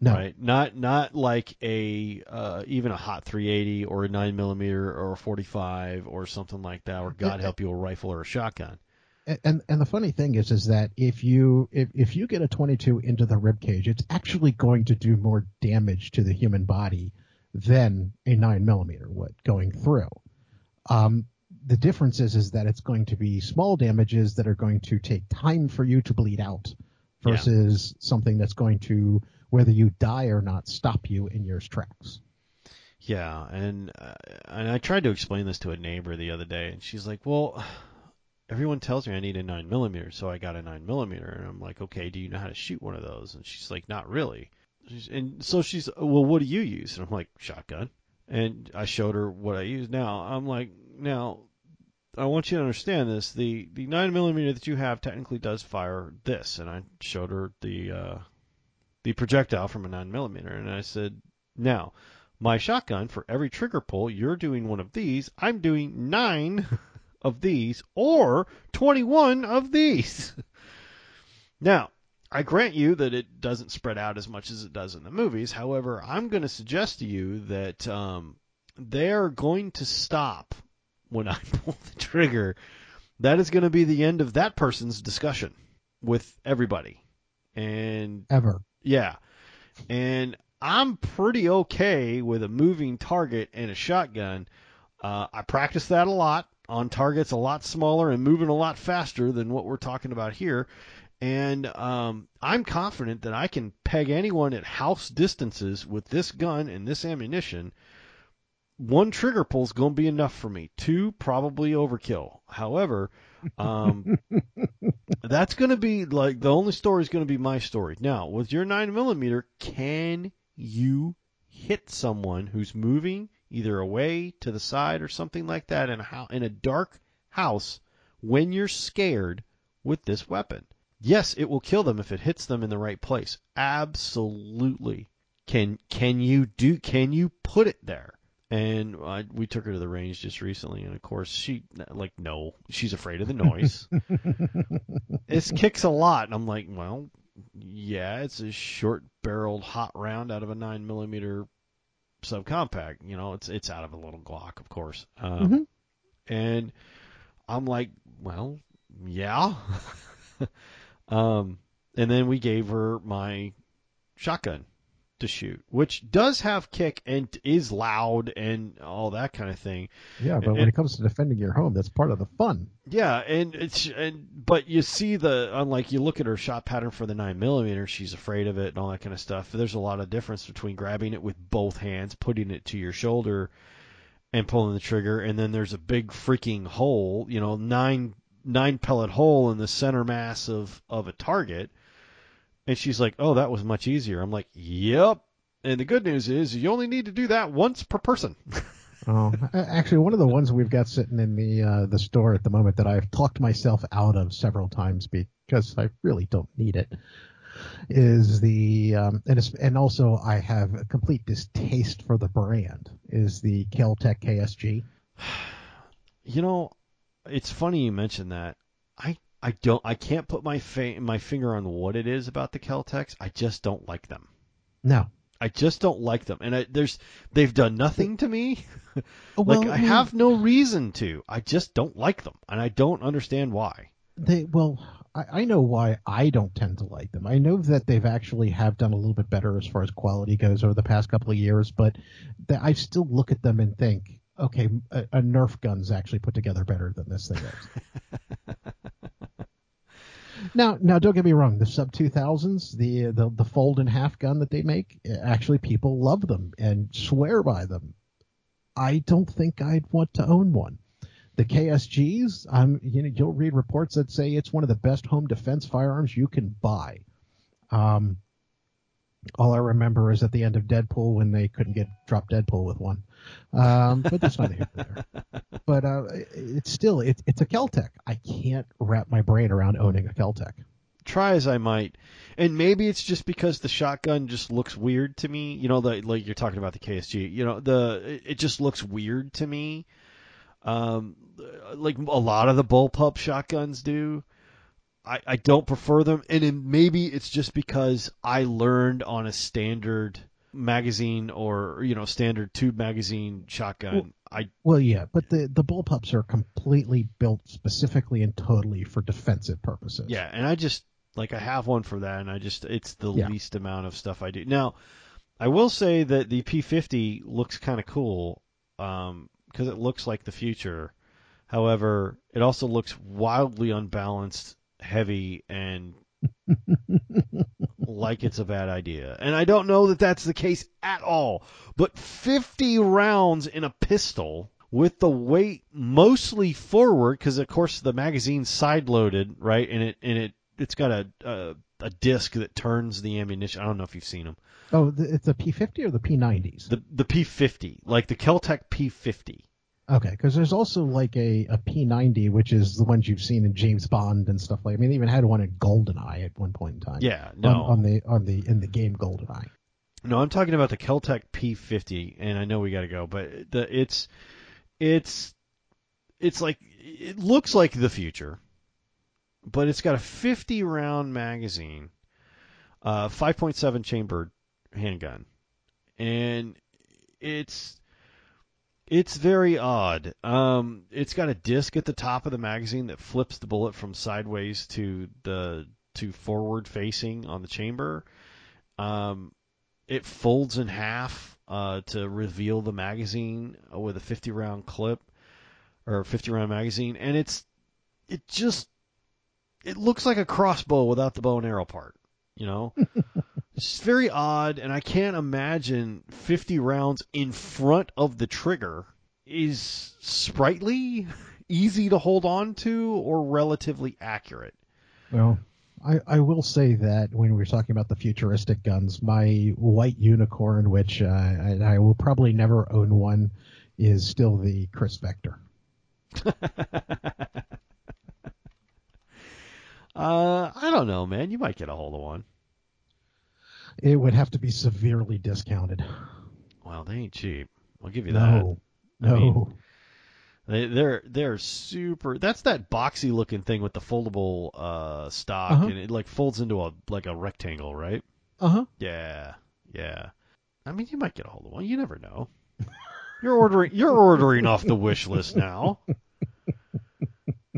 No. Right. Not not like a uh, even a hot 380 or a 9 millimeter or a 45 or something like that, or God help you, a rifle or a shotgun. A- And and the funny thing is, is that if you if, if you get a 22 into the rib cage, it's actually going to do more damage to the human body than a nine millimeter would going through. Um, the difference is is that it's going to be small damages that are going to take time for you to bleed out, Yeah. versus something that's going to whether you die or not stop you in your tracks. Yeah, and uh, and I tried to explain this to a neighbor the other day, and she's like, "Well, everyone tells me I need a nine millimeter, so I got a nine millimeter." And I'm like, "Okay, do you know how to shoot one of those?" And she's like, "Not really." And so she's, "Well, what do you use?" And I'm like, "Shotgun." And I showed her what I use. Now I'm like, now I want you to understand this. The the nine millimeter that you have technically does fire this, and I showed her the uh, the projectile from a nine millimeter, and I said, now my shotgun for every trigger pull, you're doing one of these. I'm doing nine [LAUGHS] of these, or twenty-one of these. [LAUGHS] now. I grant you that it doesn't spread out as much as it does in the movies. However, I'm going to suggest to you that um, they're going to stop when [LAUGHS] I pull the trigger, that is going to be the end of that person's discussion with everybody. And Ever. yeah, and I'm pretty okay with a moving target and a shotgun. Uh, I practice that a lot on targets a lot smaller and moving a lot faster than what we're talking about here. And um, I'm confident that I can peg anyone at house distances with this gun and this ammunition one trigger pull is going to be enough for me. Two, probably overkill. However, um, [LAUGHS] that's going to be like the only story is going to be my story. Now, with your nine millimeter, can you hit someone who's moving either away to the side or something like that in a in a dark house when you're scared with this weapon? Yes, it will kill them if it hits them in the right place. Absolutely. Can can you do? Can you put it there? and I, we took her to the range just recently, and of course she like no, she's afraid of the noise. [LAUGHS] this kicks a lot, and I'm like, well, yeah, it's a short-barreled hot round out of a nine millimeter subcompact. You know, it's it's out of a little Glock, of course. Um, Mhm. And I'm like, well, yeah. [LAUGHS] um, and then we gave her my shotgun to shoot, which does have kick and is loud and all that kind of thing. Yeah, but when it comes to defending your home, that's part of the fun. Yeah, and it's and but you see the unlike you look at her shot pattern for the nine millimeter, she's afraid of it and all that kind of stuff. There's a lot of difference between grabbing it with both hands, putting it to your shoulder, and pulling the trigger, and then there's a big freaking hole, you know, nine nine pellet hole in the center mass of of a target. And she's like, "Oh, that was much easier." I'm like, "Yep." And the good news is you only need to do that once per person. [LAUGHS] Oh, actually, one of the ones we've got sitting in the uh, the store at the moment that I've talked myself out of several times because I really don't need it is the um, and it's, and also I have a complete distaste for the brand is the Keltec KSG. [SIGHS] You know, it's funny you mentioned that. I I don't I can't put my fa- my finger on what it is about the Keltecs. I just don't like them. No, I just don't like them, and I, there's they've done nothing to me. Oh, like well, I mean, have no reason to. I just don't like them, and I don't understand why. they well I, I know why I don't tend to like them. I know that they've actually have done a little bit better as far as quality goes over the past couple of years, but that I still look at them and think, okay, a, a Nerf gun's actually put together better than this thing is. [LAUGHS] now, now, don't get me wrong. The sub two thousands, the the the fold and half gun that they make, actually people love them and swear by them. I don't think I'd want to own one. The KSGs, um, you know, you'll read reports that say it's one of the best home defense firearms you can buy. Um, all I remember is at the end of Deadpool when they couldn't get drop Deadpool with one. Um, but that's not here there. [LAUGHS] But uh, it's still it, it's a Keltec. I can't wrap my brain around owning a Keltec. Try as I might, and maybe it's just because the shotgun just looks weird to me. You know, the like you're talking about the KSG. You know, the it just looks weird to me. Um, like a lot of the bullpup shotguns do. I, I don't prefer them, and it, maybe it's just because I learned on a standard magazine or you know standard tube magazine shotgun. Well, I well, yeah, but the the bullpups are completely built specifically and totally for defensive purposes. yeah, and I just like I have one for that, and I just it's the Yeah. least amount of stuff I do. Now, I will say that the P50 looks kind of cool um, because it looks like the future. However, it also looks wildly unbalanced, heavy, and [LAUGHS] like it's a bad idea. And I don't know that that's the case at all. But 50 rounds in a pistol with the weight mostly forward because of course the magazine's side loaded, right? And it and it it's got a, a a disc that turns the ammunition. I don't know if you've seen them. Oh, the, it's the P50 or the P90s? The the P50, like the Keltec P50. Okay, because there's also like a, a P90, which is the ones you've seen in James Bond and stuff like. I mean, they even had one in GoldenEye at one point in time. Yeah, on, no. on the on the in the game GoldenEye. No, I'm talking about the Keltec P50, and I know we got to go, but the it's it's it's like it looks like the future, but it's got a 50 round magazine, uh, 5.7 chambered handgun, and it's it's very odd. Um, it's got a disc at the top of the magazine that flips the bullet from sideways to the to forward facing on the chamber. Um, it folds in half uh, to reveal the magazine with a 50 round clip or 50 round magazine, and it's it just it looks like a crossbow without the bow and arrow part. You know, [LAUGHS] it's very odd, and I can't imagine 50 rounds in front of the trigger is sprightly, [LAUGHS] easy to hold on to, or relatively accurate. Well, I, I will say that when we were talking about the futuristic guns, my white unicorn, which uh, I, I will probably never own one, is still the Kriss Vector. [LAUGHS] Uh, I don't know, man. You might get a hold of one. It would have to be severely discounted. Well, they ain't cheap. I'll give you that. No, I no. mean- They, they're they're super. That's that boxy looking thing with the foldable uh, stock, Uh-huh. and it like folds into a like a rectangle, right? uh huh. Yeah, yeah. I mean, you might get a hold of one. You never know. You're ordering. You're ordering off the wish list now.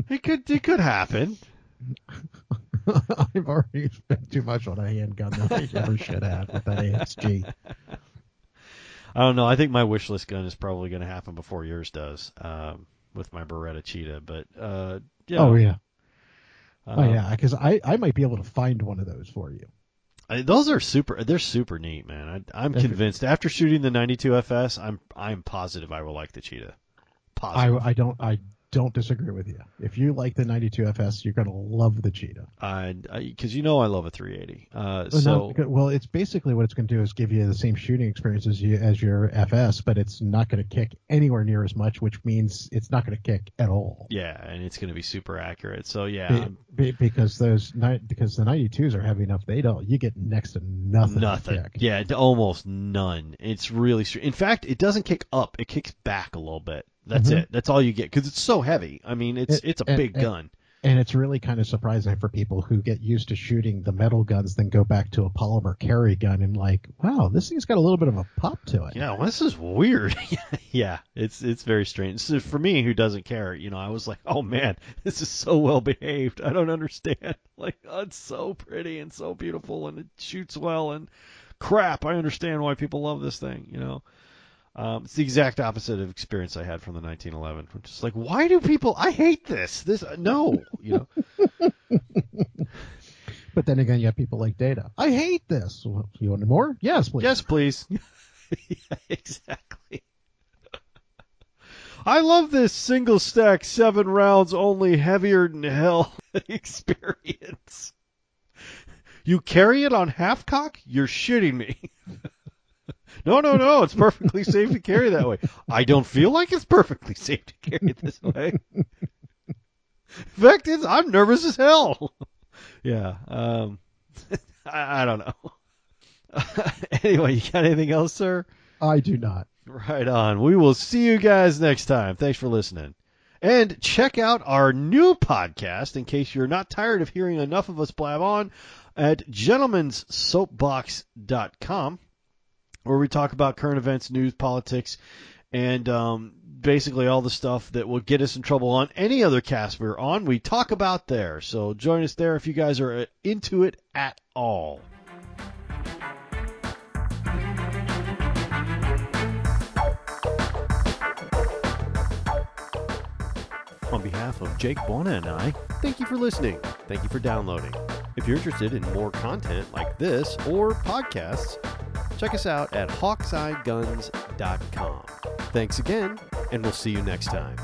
It could. It could happen. [LAUGHS] I've already spent too much on a handgun that I ever should have with that ASG. I don't know. I think my wish list gun is probably going to happen before yours does, um, with my Beretta Cheetah. But uh, yeah. Oh yeah, uh, oh yeah, because I I might be able to find one of those for you. I, those are super. They're super neat, man. I, I'm If- convinced. After shooting the 92 FS, I'm I'm positive I will like the Cheetah. I I don't I don't disagree with you. If you like the 92 FS, you're gonna love the Cheetah. I because you know I love a 380. Uh, Well, so not because- well, it's basically what it's going to do is give you the same shooting experience as you as your FS, but it's not going to kick anywhere near as much, which means it's not going to kick at all. yeah, and it's going to be super accurate. So yeah, Be- be- because those because the 92s are heavy enough, they don't. You get next to nothing. nothing. kick. Yeah, almost none. It's really str- in fact, it doesn't kick up. It kicks back a little bit. That's Mhm. it. That's all you get because it's so heavy. I mean, it's It- it's a and- big and- gun. And it's really kind of surprising for people who get used to shooting the metal guns, then go back to a polymer carry gun and like, wow, this thing's got a little bit of a pop to it. Yeah, well, this is weird. [LAUGHS] yeah, it's it's very strange. So for me, who doesn't care, you know, I was like, oh man, this is so well behaved. I don't understand. [LAUGHS] Like, oh, it's so pretty and so beautiful, and it shoots well, and crap, I understand why people love this thing. You know, um, it's the exact opposite of experience I had from the 1911, which is like, why do people? I hate this. This no, you know. [LAUGHS] But then again, you have people like Data. I hate this. You want more? Yes, please. Yes, please. [LAUGHS] yeah, exactly. I love this single stack, seven rounds only, heavier than hell [LAUGHS] experience. You carry it on half cock? You're shitting me. No, no, no. It's perfectly safe to carry that way. I don't feel like it's perfectly safe to carry it this way. [LAUGHS] fact is, I'm nervous as hell. yeah. Um, [LAUGHS] I, I don't know. [LAUGHS] anyway, you got anything else, sir? I do not. Right on. We will see you guys next time. Thanks for listening. And check out our new podcast in case you're not tired of hearing enough of us blab on at gentlemanssoapbox.com, where we talk about current events, news, politics, and um, basically all the stuff that will get us in trouble on any other cast we're on. We talk about there. So join us there if you guys are into it at all. On behalf of Jake Bona and I, thank you for listening. Thank you for downloading. If you're interested in more content like this or podcasts, check us out at hawkeyeguns.com. Thanks again, and we'll see you next time.